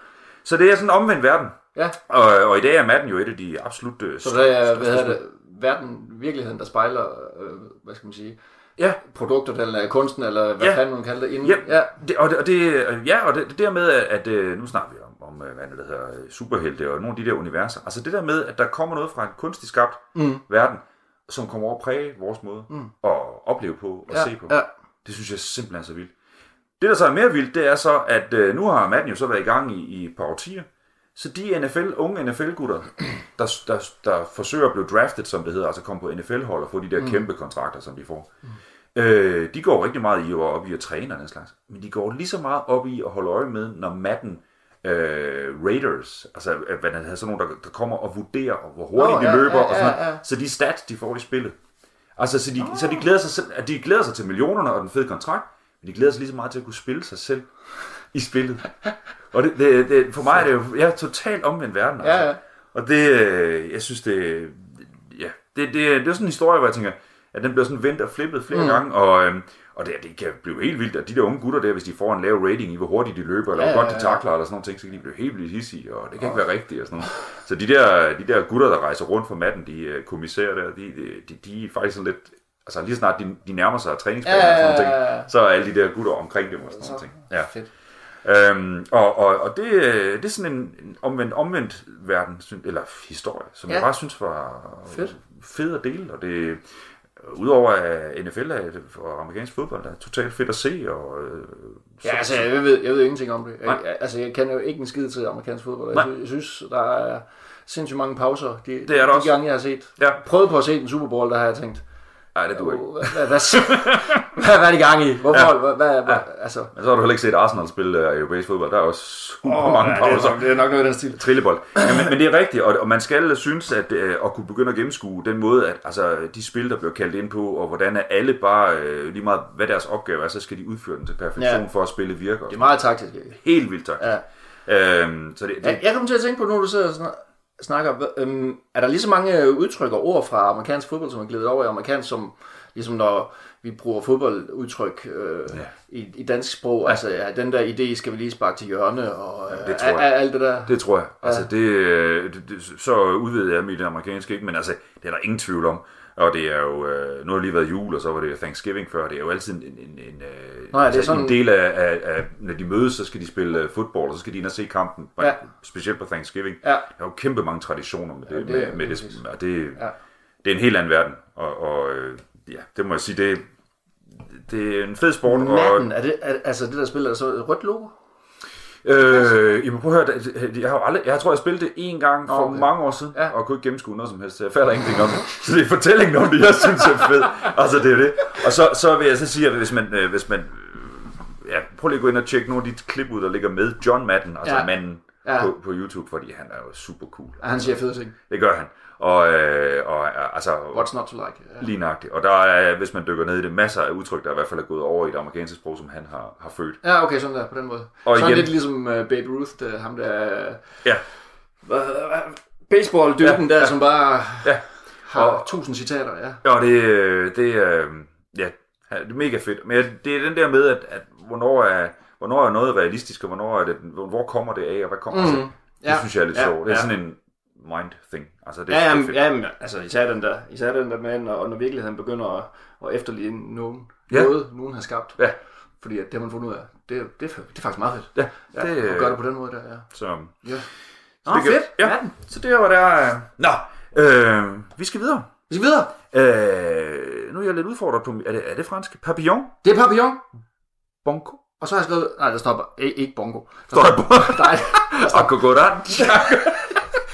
Så det er sådan en omvendt verden. Ja. Og, og i dag er Madden jo et af de absolut øh, Så det er, hvad hedder det, verden, virkeligheden, der spejler, øh, hvad skal man sige, ja. produkter, eller kunsten, eller hvad Ja. fanden man kalder det, inden. Ja, ja. det, og det, og det, ja, og det, det der med, at, øh, nu snakker vi om, om øh, hvad det hedder, øh, superhelte og nogle af de der universer. Altså det der med, at der kommer noget fra en kunstigt skabt Mm. verden, som kommer over at præge vores måde mm. at opleve på og Ja, se på. ja. Det synes jeg simpelthen er så vildt. Det, der så er mere vildt, det er så, at øh, nu har Madden jo så været i gang i, i et par årtier. Så de NFL, unge NFL-gutter, der, der, der forsøger at blive draftet, som det hedder, altså komme på NFL-hold og få de der mm. kæmpe kontrakter, som de får. Mm. Øh, de går rigtig meget i at, op i at træne og den slags. Men de går lige så meget op i at holde øje med, når Madden øh, Raiders, altså øh, hvad der hedder, sådan nogle, der, der kommer og vurderer, hvor hurtigt Nå, de ja, løber, ja, og sådan ja, ja. Så de stats, de får i spillet. Altså, så de, oh. så de, glæder sig, selv- de glæder sig til millionerne og den fede kontrakt, men de glæder sig lige så meget til at kunne spille sig selv i spillet. Og det, det, det, for mig er det jo jeg er totalt omvendt verden. Altså. Ja, ja. Og det, øh, jeg synes, det, ja, det, det, det er sådan en historie, hvor jeg tænker, at den bliver sådan vendt og flippet flere mm. gange, og, øhm, og det, det kan blive helt vildt, at de der unge gutter der, hvis de får en lav rating i, hvor hurtigt de løber, eller Ja, hvor godt de takler, eller sådan nogle ting, så kan de blive helt vildt hissige, og det kan ikke være rigtigt, og sådan noget. Så de der, de der gutter, der rejser rundt for matten, de øh, kommissærer der, de, de, de, er faktisk sådan lidt, altså lige snart de, de nærmer sig træningsbanen og sådan Ja, ja, ja. ting, så er alle de der gutter omkring dem og sådan nogle ting. Ja. Fedt. Øhm, og, og, og det, det er sådan en, en omvendt, omvendt verden, eller historie, som ja. Jeg bare synes var Fedt. fed at dele. Og det, udover at NFL er det for amerikansk fodbold, er totalt fedt at se. Og, øh, så- Ja, altså, jeg ved, jeg ved ingenting om det. Nej. Jeg, altså, jeg kender jo ikke en skid til amerikansk fodbold. Jeg, jeg synes, der er sindssygt mange pauser. De, Det er der de også. gange, jeg har set. Ja. Prøvet på at se en Super Bowl, der har jeg tænkt, Nej, det du ikke. "Åh, hvad, hvad, hvad, *laughs* hvad, er de gang i? Hvorfor? Ja. Hvad, hvad, hvad, altså, Men så har du heller ikke set Arsenal spille uh, europæisk fodbold. Der er også super oh, mange ja, pauser. det, er, det er nok noget af den stil. Trillebold. *clears throat* Ja, men, men det er rigtigt, og, og man skal synes at, øh, at kunne begynde at gennemskue den måde, at altså, de spil, der bliver kaldt ind på, og hvordan er alle bare, øh, lige meget hvad deres opgave er, så skal de udføre den til perfektion ja. For at spillet virker. Det er meget taktisk. Helt vildt tak. Ja. Øhm, så det, det, Jeg, jeg kommer til at tænke på, når du sidder og snak- snakker, øhm, er der lige så mange øh, udtryk og ord fra amerikansk fodbold, som er glædet over i amerikansk, som ligesom når vi bruger fodboldudtryk øh, ja. i, i dansk sprog, ja. altså ja, den der idé skal vi lige sparke til hjørne, og øh, det tror jeg. alt det der. Det tror jeg. Altså, det, øh, det, det, så udvider jeg mit amerikanske ikke, men altså, det er der ingen tvivl om. Og det er jo, øh, nu har det lige været jul, og så var det Thanksgiving før. Det er jo altid en, en, en, en, øh, Nej, det er altså, sådan- en del af, af, af, når de mødes, så skal de spille øh, fodbold, og så skal de ind og se kampen, Ja. specielt på Thanksgiving. Ja. Der er jo kæmpe mange traditioner med det. Ja, det med, med det, og det, Ja. det er en helt anden verden. Og, og ja, det må jeg sige, det, det er en fed sport. og, Madden, er det, er, altså det der spil, er der så rødt logo? Øh, jeg må prøve at høre, det- jeg har aldrig, jeg tror, jeg spillede det en gang for okay. Mange år siden, ja. Og kunne ikke gennemskue noget som helst, så jeg falder ingenting om det. Så det er fortællingen om det, jeg synes er fedt. Altså, det er det. Og så, så vil jeg så sige, at hvis man, øh, hvis man øh, ja, prøv lige at gå ind og tjekke nogle af de klip ud, der ligger med John Madden, altså. Ja. manden Ja. på, på YouTube, fordi han er jo super cool. Ja, han siger fede ting. Det gør han. Og, øh, og øh, altså, What's not to like? Ja. lige nøjagtigt. Og der er, hvis man dykker ned i det, masser af udtryk, der i hvert fald er gået over i det amerikanske sprog, som han har, har født. Ja, okay, sådan der, på den måde. Og sådan igen- lidt ligesom uh, Babe Ruth, der, ham der... Ja. Baseball-dyrken Ja, der, ja. som bare Ja. har Og- tusind citater, ja. Ja, det, øh, det, er, ja, det er mega fedt. Men det er den der med, at, at hvornår, er, hvornår er noget realistisk, og hvornår er det, hvor kommer det af, og hvad kommer mm. altså, Det Ja. synes jeg er lidt Ja, sjovt. Det er ja. sådan en mind thing. Altså, det, Ja, det er jamen, jamen, altså især den der, især den der med, når, når virkeligheden begynder at, at efterligne nogen, Ja. noget, nogen har skabt. Ja. Fordi at det har man fundet ud af, det, er- det, er, det er faktisk meget fedt. Ja, Ja, det, at gøre det på den måde der, ja. Så, Ja. Nå, det fedt. Ja, så det var der... øh, Nå, øh, vi skal videre. Vi skal videre. Øh, nu er jeg lidt udfordret på... Er det, er det fransk? Papillon? Det er papillon. Bongo? Og så har jeg skrevet, nej, der står ikke, bongo. Der Står *laughs* *laughs* der står, nej, Og Gogodan?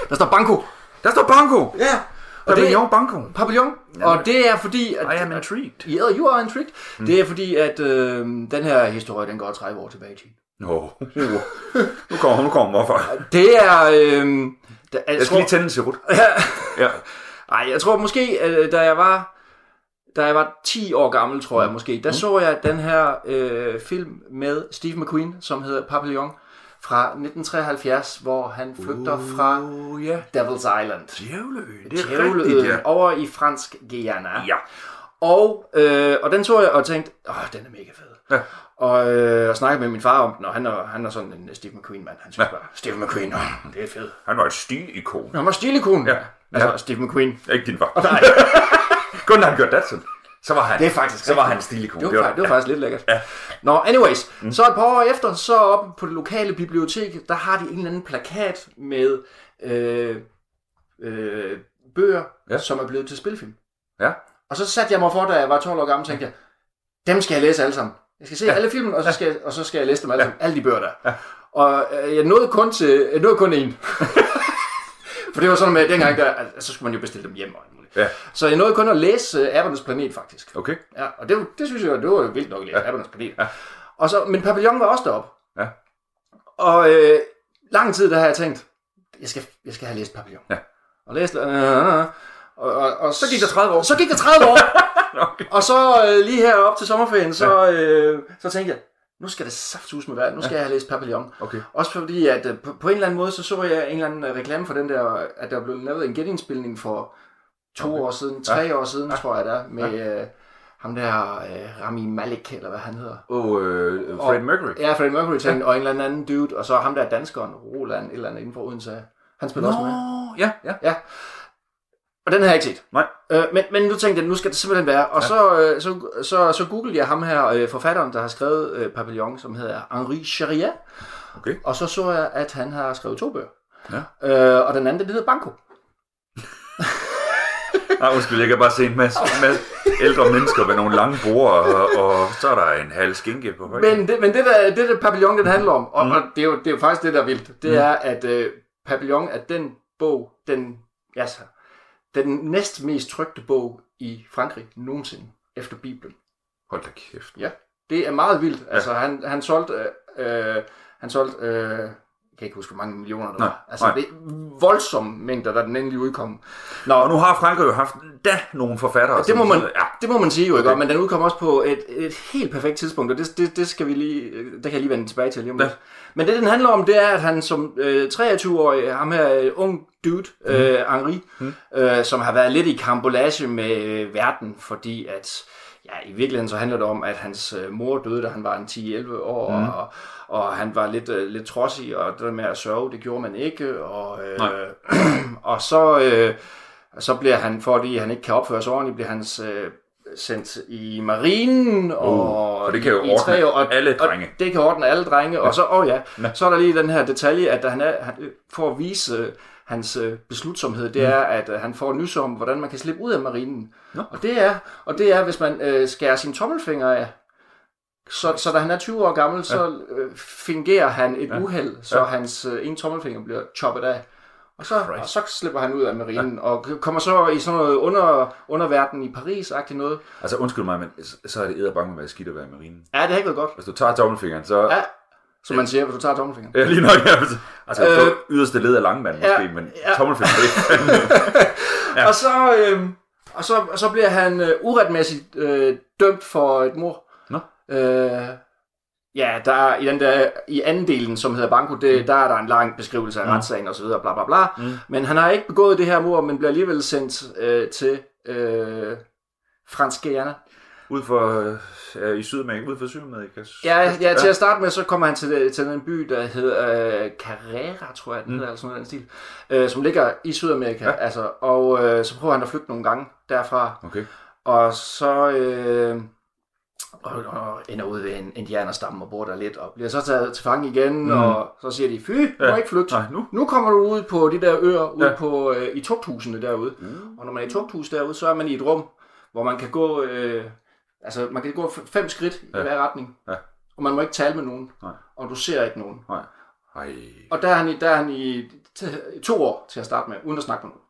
der står banko. Der står Bongo! Ja. Og det Papillon er Bongo. papillon. Og det er fordi, at... I am intrigued. Yeah, you are intrigued. Mm. Det er fordi, at øh, den her historie, den går 30 år tilbage i tiden. Nå, *laughs* nu kommer nu kommer hvorfor. Det er... Øh, der, jeg, Jeg skal lige tænde en cerut. Ja. Nej, jeg tror måske, øh, da jeg var da jeg var 10 år gammel, tror jeg måske, der så jeg den her øh, film med Steve McQueen, som hedder Papillon, fra 1973, hvor han flygter fra Uh, ja. Devil's Island. Djævleøen. Det er Djævleøen rigtigt, ja. over i fransk Guyana. Ja. Og, øh, og den så jeg og tænkte, åh, den er mega fed. Ja. Og øh, jeg snakkede med min far om den, og han er, han er sådan en Steve McQueen-mand. Han synes bare, Steve McQueen, åh, det er fedt. Han var et stilikon. Han var stilikon. Ja. Altså, Ja. Steve McQueen. Ikke din far. Nej. *laughs* Kun da han gjorde Datsun. Så var han, Det er faktisk så var han stilikon. Det var, det var, det var faktisk lidt lækkert. Ja. Nå, anyways. Mm. Så et par år efter, så oppe på det lokale bibliotek, der har de en eller anden plakat med øh, øh, bøger, Ja. ja. som er blevet til spilfilm. Ja. Og så satte jeg mig for, da jeg var 12 år gammel, tænkte jeg, dem skal jeg læse alle sammen. Jeg skal se ja. alle filmen, og så skal, jeg, og så skal jeg læse dem alle sammen. Alle de bøger der. Ja. Og øh, jeg nåede kun til, jeg nåede kun en. *laughs* For det var sådan med, at dengang, der, altså, så skulle man jo bestille dem hjem og. Ja. Så jeg nåede kun at læse uh, Abernes Planet, faktisk. Okay. Ja, og det, det synes jeg, det var vildt nok at læse, Ja. ja. Abernes Planet. Ja. Og så, men Papillon var også deroppe. Ja. Og øh, lang tid, der har jeg tænkt, jeg skal, jeg skal have læst Papillon. Ja. Og læst, øh, øh, øh, og, og, og, Så gik der 30 år. Så gik der 30 år. *laughs* Okay. og så øh, lige her op til sommerferien, så, øh, så tænkte jeg, nu skal det saftsus med være, nu skal jeg have læst Papillon. Okay. Også fordi, at på, på en eller anden måde, så så jeg en eller anden reklame for den der, at der blev lavet en genindspilning for to Okay. år siden, tre ja. år siden, ja. tror jeg det er, med øh, ham der øh, Rami Malek, eller hvad han hedder. Og øh, Fred Mercury. Ja, Freddie Mercury ting, ja. og en eller anden dude, og så ham der danskeren, Roland, et eller andet inden for Odense. Han spiller også med. ja, ja. Ja. Og den har jeg ikke set. Nej. Øh, men, men nu tænkte jeg, nu skal det simpelthen være. Og ja. så, øh, så, så, så googlede jeg ham her, øh, forfatteren, der har skrevet øh, Papillon, som hedder Henri Charrier. Okay. Og så så jeg, at han har skrevet to bøger. Ja. Øh, og den anden, det hedder Banco. Nej, undskyld, jeg kan bare se en masse, masse ældre mennesker med nogle lange bord, og, og så er der en halv skinke på højden. Men det, men det der, det der Papillon, den handler om, og, mm. og det, er jo, det er jo faktisk det, der er vildt, det mm. er, at øh, Papillon er den bog, den, altså, den næst mest trygte bog i Frankrig nogensinde, efter Bibelen. Hold da kæft. Ja, det er meget vildt. Altså, han, han solgte, øh, øh, han solgte, øh, jeg kan ikke huske, hvor mange millioner der Nej, var. Altså, nej. det er voldsomme mængder, der den endelig udkom. Nå, Og nu har Frankrig jo haft da nogle forfattere. det som må man, Ja, det må man sige jo, ikke? Okay. Men den udkom også på et, et helt perfekt tidspunkt, og det, det, det skal vi lige, det kan jeg lige vende tilbage til lige om Ja. lidt. Men det, den handler om, det er, at han som øh, 23-årig, ham her øh, ung dude, øh, Henri, Mm. øh, som har været lidt i kambolage med øh, verden, fordi at, ja, i virkeligheden så handler det om, at hans øh, mor døde, da han var en 10-11 år, Mm. mm. og, og han var lidt, øh, lidt trodsig, og det der med at sørge, det gjorde man ikke, og, øh, *clears throat* og så, øh, så bliver han, fordi han ikke kan opføre sig ordentligt, bliver han øh, sendt i marinen, og, og det kan jo i, i ordne tre år, og, alle drenge. Og det kan ordne alle drenge, og så, åh oh ja, Ja. så er der lige den her detalje, at han er, han, for at vise øh, hans øh, beslutsomhed, det er, at øh, han får nys om, hvordan man kan slippe ud af marinen. Nå. Og det er, og det er, hvis man øh, skærer sin tommelfinger af, så, så da han er 20 år gammel, så øh, fingerer han et Ja. ja. uheld, så Ja. ja. hans øh, ene tommelfinger bliver choppet af. Og så, Christ. og så slipper han ud af marinen, ja. og kommer så i sådan noget under, underverden i Paris-agtigt noget. Altså undskyld mig, men så- er det edderbange med at være skidt at være i marinen. Ja, det har ikke været godt. Hvis du tager tommelfingeren, så... Ja, som man siger, hvis du tager tommelfingeren. Ja, lige nok. Ja. Altså, Øh, yderste led af langmand måske, ja, men ja. tommelfingeren, er *laughs* fandme... Ja. Og så, øh, og så, og så bliver han øh, uretmæssigt øh, dømt for et mord. Øh, ja, der er, i den der, i anden delen, som hedder Banco, det, mm. der er der en lang beskrivelse af Mm. retssagen og så videre, bla bla bla. Mm. Men han har ikke begået det her mord, men bliver alligevel sendt øh, til øh, Fransk Guyana. Ud for... Øh, I Sydamerika, ud for Sydamerika. Ja, ja, til at starte med, så kommer han til, til den by, der hedder øh, Carrera, tror jeg, den Mm. hedder, eller sådan noget den stil, øh, som ligger i Sydamerika. Ja. Altså, og øh, så prøver han at flygte nogle gange derfra. Okay. Og så øh, og, og ender ud ved en indianerstamme og bor der lidt, og bliver så taget til fange igen, Mm. og så siger de, fy, du Ja. må ikke flygte. Nej, nu. Nu kommer du ud på de der øer, ud Ja. på, øh, i tugthusene derude. Mm. Og når man er i tugthus derude, så er man i et rum, hvor man kan gå, øh, altså man kan gå fem skridt Ja. i hver retning. Ja. Og man må ikke tale med nogen. Nej. Og du ser ikke nogen. Ej. Og der er han i, der er han i t- to år til at starte med, uden at snakke med nogen.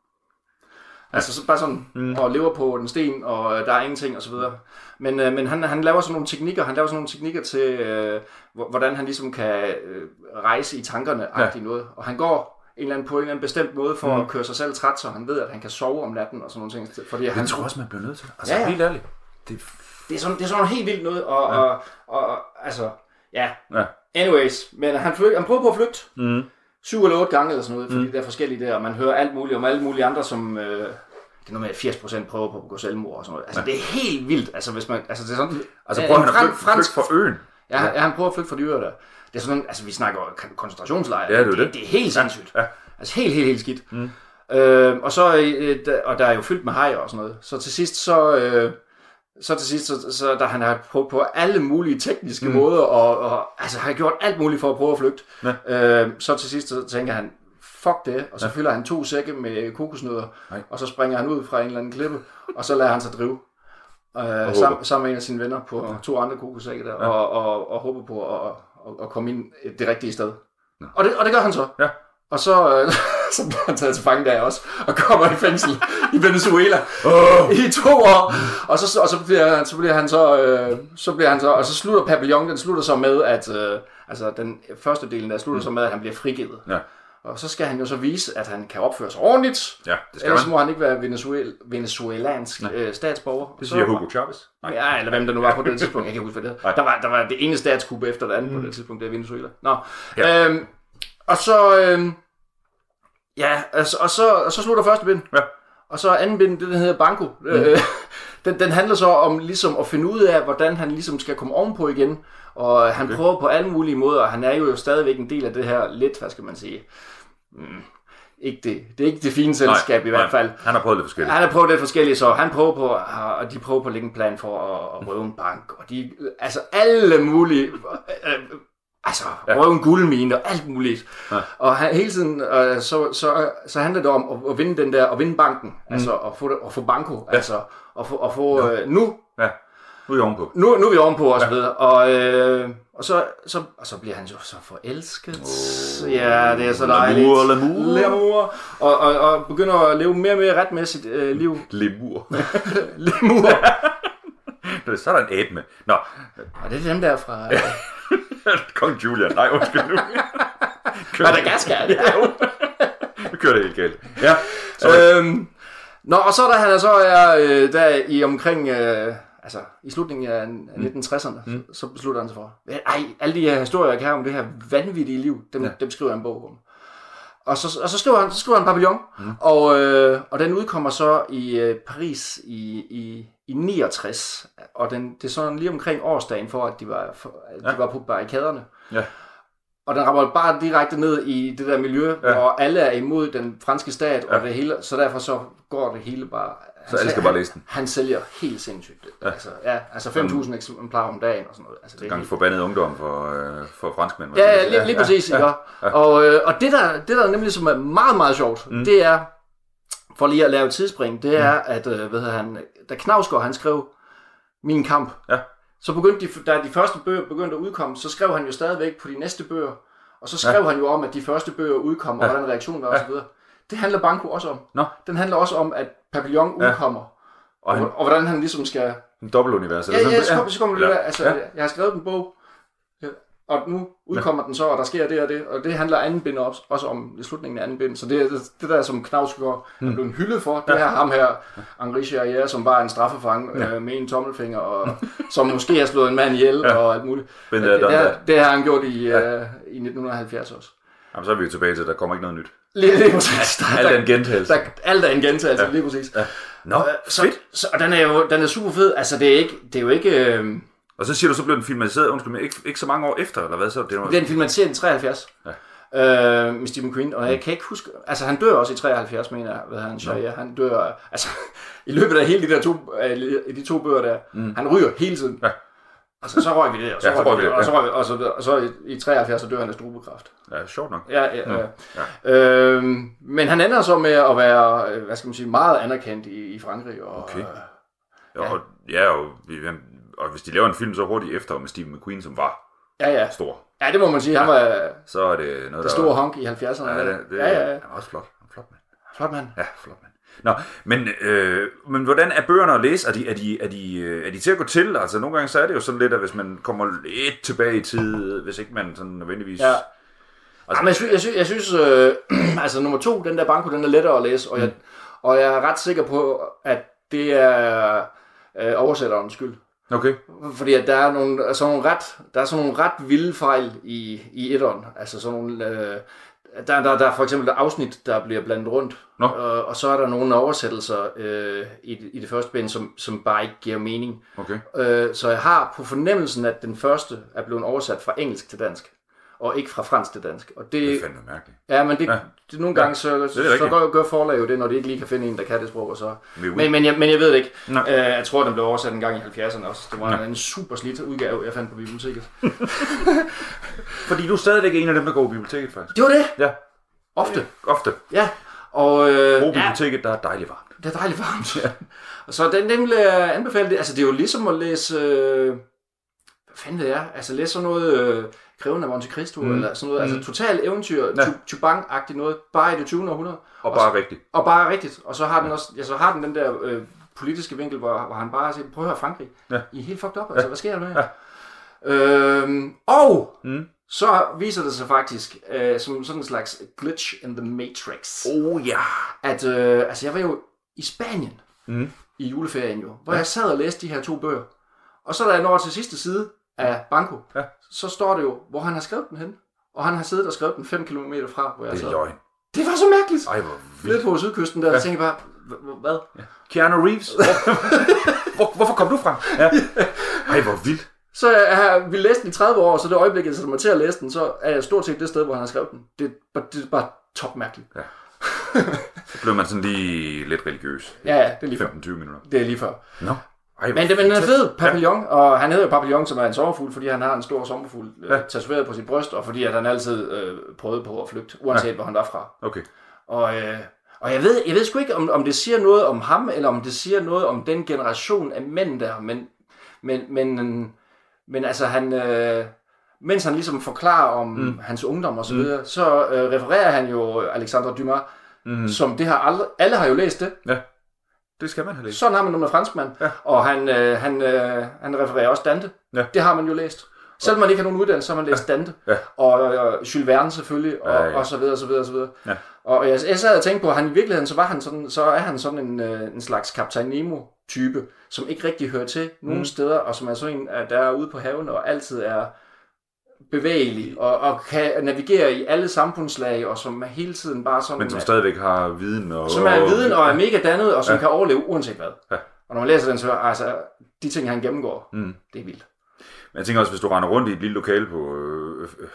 Altså så bare sådan, Mm. og lever på en sten, og øh, der er ingenting, og så videre. Men, øh, men han, han laver sådan nogle teknikker, han laver sådan nogle teknikker til, øh, hvor- hvordan han ligesom kan øh, rejse i tankerne, Ja. noget. Og han går en eller anden, på en eller anden bestemt måde for Mm. at køre sig selv træt, så han ved, at han kan sove om natten og sådan nogle ting. Fordi Jeg han, tror også, man bliver nødt til. Altså, Ja, ja. helt ærligt. Det, det, er sådan, det er sådan helt vildt noget, og, ja. og, og, og altså, ja. Ja. Anyways, men han, flyg, han prøver på at flygte, mm. Syv eller otte gange eller sådan noget, fordi Mm. det er forskellige der, og man hører alt muligt om alle mulige andre, som... Øh, det er noget med, at 80% prøver på at begå selvmord og sådan noget. Altså, Ja. det er helt vildt. Altså, hvis man... Altså, det er sådan... Altså, prøver han at flygte, flygte fra øen. Ja, ja, han prøver at flygte fra øer der. Det er sådan, altså, vi snakker kon- koncentrationslejre. Ja, det er det, det. det er helt sindssygt. Ja. Altså, helt, helt, helt skidt. Mm. Øh, og så, øh, der, og der er jo fyldt med hajer og sådan noget. Så til sidst, så, øh, så til sidst, så, så da han har prøvet på alle mulige tekniske mm. måder, og, og altså har gjort alt muligt for at prøve at flygte, Ja. øh, så til sidst så tænker han, fuck det, og så fylder han to sække med kokosnødder, Nej. og så springer han ud fra en eller anden klippe, *laughs* og så lader han sig drive. Øh, sammen, sammen med en af sine venner på to andre kokosække der, ja. og, og, og håber på at, at, at komme ind det rigtige sted. Og det, og det gør han så. Ja. Og så, øh, *laughs* så bliver han taget til fange der også, og kommer i fængsel i Venezuela Åh. i to år. Og så, og så bliver så, bliver han så, øh, så bliver han så, og så slutter Papillon, den slutter så med, at, øh, altså den første delen der slutter så med, at han bliver frigivet. Ja. Og så skal han jo så vise, at han kan opføre sig ordentligt. Ja, det skal Ellers man. må han ikke være venezuel, venezuelansk øh, statsborger. Det siger Hugo Chavez. Nej. Ja, eller hvem der nu var på det tidspunkt. Jeg kan huske, hvad det. Der var, der var det ene statskuppe efter det andet mm. på det tidspunkt, det er Venezuela. Nå. Ja. Øhm, og så... Øhm, ja, altså, og, så, og så slutter første bind. Ja. Og så anden bind, det der hedder Banco. Mm. Øh, *laughs* den, den handler så om ligesom at finde ud af, hvordan han ligesom skal komme ovenpå igen. Og han okay. prøver på alle mulige måder. Han er jo stadigvæk en del af det her lidt, hvad skal man sige... Mm, ikke det, det er ikke det fine selskab i hvert fald. Han har prøvet lidt forskelligt. Han har prøvet lidt forskelligt, så han prøver på, og de prøver på at lægge en plan for at, at røve en bank, og de, altså alle mulige, *laughs* altså ja. røve en guldmine og alt muligt. Ja. Og han, hele tiden, øh, så, så, så handler det om at, at vinde den der, at vinde banken, mm. altså at få, at få banko, ja. altså at få, at få øh, nu, Ja. Nu er jeg ovenpå. nu, nu er vi ovenpå og så videre. Og, øh, og, så, så, og så bliver han jo så forelsket. Oh, ja, det er så dejligt. L'amour, l'amour. L'amour. Og, og, og begynder at leve mere og mere retmæssigt øh, liv. Lemur. *laughs* Lemur. *laughs* Så er der en abe med. Nå, Og det er dem der fra øh, *laughs* Kong Julian. Nej, undskyld nu. *laughs* Madagaskar. er det? *laughs* Nu kører det helt galt. Ja, så øhm, Nå, og så da han så er øh, der i omkring, øh, altså i slutningen af, af 1960'erne, mm. så, så beslutter han sig for, ej, alle de her historier, jeg kan have om det her vanvittige liv, dem, ja. dem skriver jeg en bog om. Og så, og så skriver han, så skriver han Papillon, mm. og, øh, og den udkommer så i øh, Paris i, i, i 69, og den, det er sådan lige omkring årsdagen for, at de var, for, at de Ja. var på barrikaderne. Ja. Og den rammer bare direkte ned i det der miljø, Ja. ja. hvor alle er imod den franske stat, Ja. og det hele, så derfor så går det hele bare... Så alle skal bare læse den. Han, han sælger helt sindssygt. Ja. Altså, ja, altså 5.000 eksemplarer om dagen og sådan noget. Altså, det er gang helt- forbandet ungdom for, øh, for franskmænd. Ja, ja, lige, lige præcis. Ja, ja. Og, øh, og det, der, det der nemlig som er meget, meget sjovt, mm. det er, for lige at lave et tidsspring, det er, at, øh, hvad hedder han, da Knavsgaard, han skrev Min Kamp, Ja. så begyndte de, da de første bøger begyndte at udkomme, så skrev han jo stadigvæk på de næste bøger, og så skrev ja. han jo om, at de første bøger udkom, og Ja. hvordan reaktionen var ja. osv. Det handler Banco også om. Nå. Den handler også om, at Papillon Ja. udkommer, Og han, og, og hvordan han ligesom skal en dobbeltunivers. Ja, ja, så kommer, så kommer det Ja. der, altså, Ja. ja. jeg har skrevet en bog, ja, og nu udkommer ja. den så, og der sker det og det, og det handler anden bind også, også om i slutningen af anden bind, så det, det, det der, som Knavsgaard mm. er blevet hyldet for, det er ham her, Henri Charrière, som bare er en straffefang ja. øh, med en tommelfinger, og *laughs* som måske har slået en mand ihjel Ja. og alt muligt. Been det, det, done har- det har han gjort i, ja. uh, i 1970 også. Jamen, så er vi jo tilbage til, at der kommer ikke noget nyt. Lige, lige præcis. Der, *laughs* Alt er en gentagelse. der, alt er en gentagelse, ja. lige præcis. Ja. Nå, Så, fedt. så, og den er jo den er super fed. Altså, det er ikke, det er jo ikke øh, Og så siger du, så blev den filmatiseret, undskyld, men ikke, ikke så mange år efter, eller hvad så? Det var, Den filmatiseret i 73. Ja. Øh, med Stephen Queen, og jeg kan ikke huske, altså han dør også i 73, mener jeg, hvad han siger, han dør, altså *laughs* i løbet af hele de der to, de to bøger der, mm. han ryger hele tiden. Ja. Altså, så røg vi det, og så Ja, røg vi det, ja. og så, røg vi, og så, og så i, i 73, så dør han af strubekræft. ja, sjovt nok. Ja, ja, Mm. ja. Øhm, men han ender så med at være, øh, hvad skal man sige, meget anerkendt i, i Frankrig. Og, Okay. øh, Ja, og, ja, og, vi- og hvis de laver en film så hurtigt efter med Steve McQueen, som var ja, ja. stor, Ja, det må man sige. Han var så er det noget, det store honk i 70'erne. Ja, det, det, ja, ja, ja. Han er også flot. Han flot, mand. Flot mand. Ja, flot, mand. Nå, men, øh, men hvordan er bøgerne at læse? Er de, er, de, er, de, øh, er de til at gå til? Altså, nogle gange så er det jo sådan lidt, at hvis man kommer lidt tilbage i tid, hvis ikke man sådan nødvendigvis... Ja. Altså, Jamen, jeg synes, jeg synes, jeg synes øh, *clears throat* altså nummer to, den der banko, den er lettere at læse, og, jeg, og jeg er ret sikker på, at det er øh, oversætterens skyld. Okay. Fordi at der er nogle, sådan nogle ret, der er sådan nogle ret vilde fejl i, i etteren. Altså sådan nogle, øh, der, der, der er for eksempel et afsnit, der bliver blandet rundt. Nå. Og, og så er der nogle oversættelser øh, i, i det første bind, som, som bare ikke giver mening. Okay. Øh, så jeg har på fornemmelsen, at den første er blevet oversat fra engelsk til dansk. Og ikke fra fransk til dansk. Og det, Det er fandme mærkeligt. Ja, men det, Ja. ja. det nogle gange, så, det er så, så rigtigt. gør, gør forlag jo det, når de ikke lige kan finde en, der kan det sprog. Og så. Men, men, jeg, men jeg ved det ikke. Nej. Øh, jeg tror, den blev oversat en gang i 70'erne også. Det var en super slidt udgave, jeg fandt på biblioteket. *laughs* Fordi du er stadigvæk en af dem, der går på biblioteket, faktisk. Det var det. Ja, Ofte. ofte. Ja. Og, øh, Brug ja, biblioteket, der er dejligt varmt. det er dejligt varmt. Ja. *laughs* Og så den, den vil jeg anbefale. Det. Altså, det er jo ligesom at læse... Øh, hvad fanden ved jeg? Altså, læse sådan noget... Øh, Greven af Monte Cristo, mm. eller sådan noget. Altså, total eventyr, Ja. ja. Chubang-agtigt noget. Bare i det 20. århundrede. Og bare rigtigt. Og bare rigtigt. Og så har den også, ja, så har den den der øh, politiske vinkel, hvor, hvor han bare siger, prøv at høre Frankrig. Ja. I er helt fucked up, altså, hvad sker der med jer? Øhm, og Mm. så viser det sig faktisk, øh, som sådan en slags glitch in the matrix, Oh ja. at øh, altså, jeg var jo i Spanien Mm. i juleferien jo, hvor ja. jeg sad og læste de her to bøger. Og så da jeg når til sidste side af Banco, Ja. Så står det jo, hvor han har skrevet den hen. Og han har siddet og skrevet den 5 km fra, hvor jeg Det er sad. løgn. Det var så mærkeligt. Ej, hvor vildt. på sydkysten der, ja. tænkte jeg bare, "H- h- hvad? Keanu Reeves. Hvor, *laughs* hvor, hvorfor kom du fra? Ja. Ej, hvor vildt. Så jeg har vi læst den i 30 år, så det øjeblik, jeg sætter mig til at læse den, så er jeg stort set det sted, hvor han har skrevet den. Det, er bare- det er bare top mærkeligt. Så blev man sådan lige lidt religiøs. Ja, ja, det er lige før. 15-20 minutter. Det er lige før. Nå. Ej, Men, det, men den er fed, Papillon, ja. og han hedder jo Papillon, som er en sommerfugl, fordi han har en stor sommerfugl Ja. ja. tatoveret på sit bryst, og fordi at han altid øh, prøvede på at flygte, uanset ja. hvor han var fra. Okay. Og, øh, og jeg, ved, jeg ved sgu ikke, om, om det siger noget om ham, eller om det siger noget om den generation af mænd der, men, men, men, men altså han... Øh, mens han ligesom forklarer om mm. hans ungdom og så videre, mm. så øh, refererer han jo Alexandre Dumas, mm. som det har aldrig, alle har jo læst det. Ja. Det skal man have læst. Sådan har man nogle franskmand. Ja. Og han, øh, han, øh, han refererer også Dante. Ja. Det har man jo læst. Selvom man ikke har nogen uddannelse, så har man læst Dante. Ja. Og øh, Jules Verne selvfølgelig, og, Ja, ja. og så videre, og så videre, og så videre. Ja. Og jeg, jeg sad og tænkte på, at han i virkeligheden, så, var han sådan, så er han sådan en, øh, en slags Kaptajn Nemo-type, som ikke rigtig hører til nogen Mm. steder, og som er sådan en, der er ude på haven og altid er bevægelig, og, og kan navigere i alle samfundslag, og som er hele tiden bare sådan... Men som stadigvæk har viden og... som er viden og er mega dannet, og som Ja. ja. kan overleve uanset hvad. Ja. Og når man læser den, så altså, de ting, han gennemgår, Mm. det er vildt. Men jeg tænker også, hvis du render rundt i et lille lokale på øh, øh,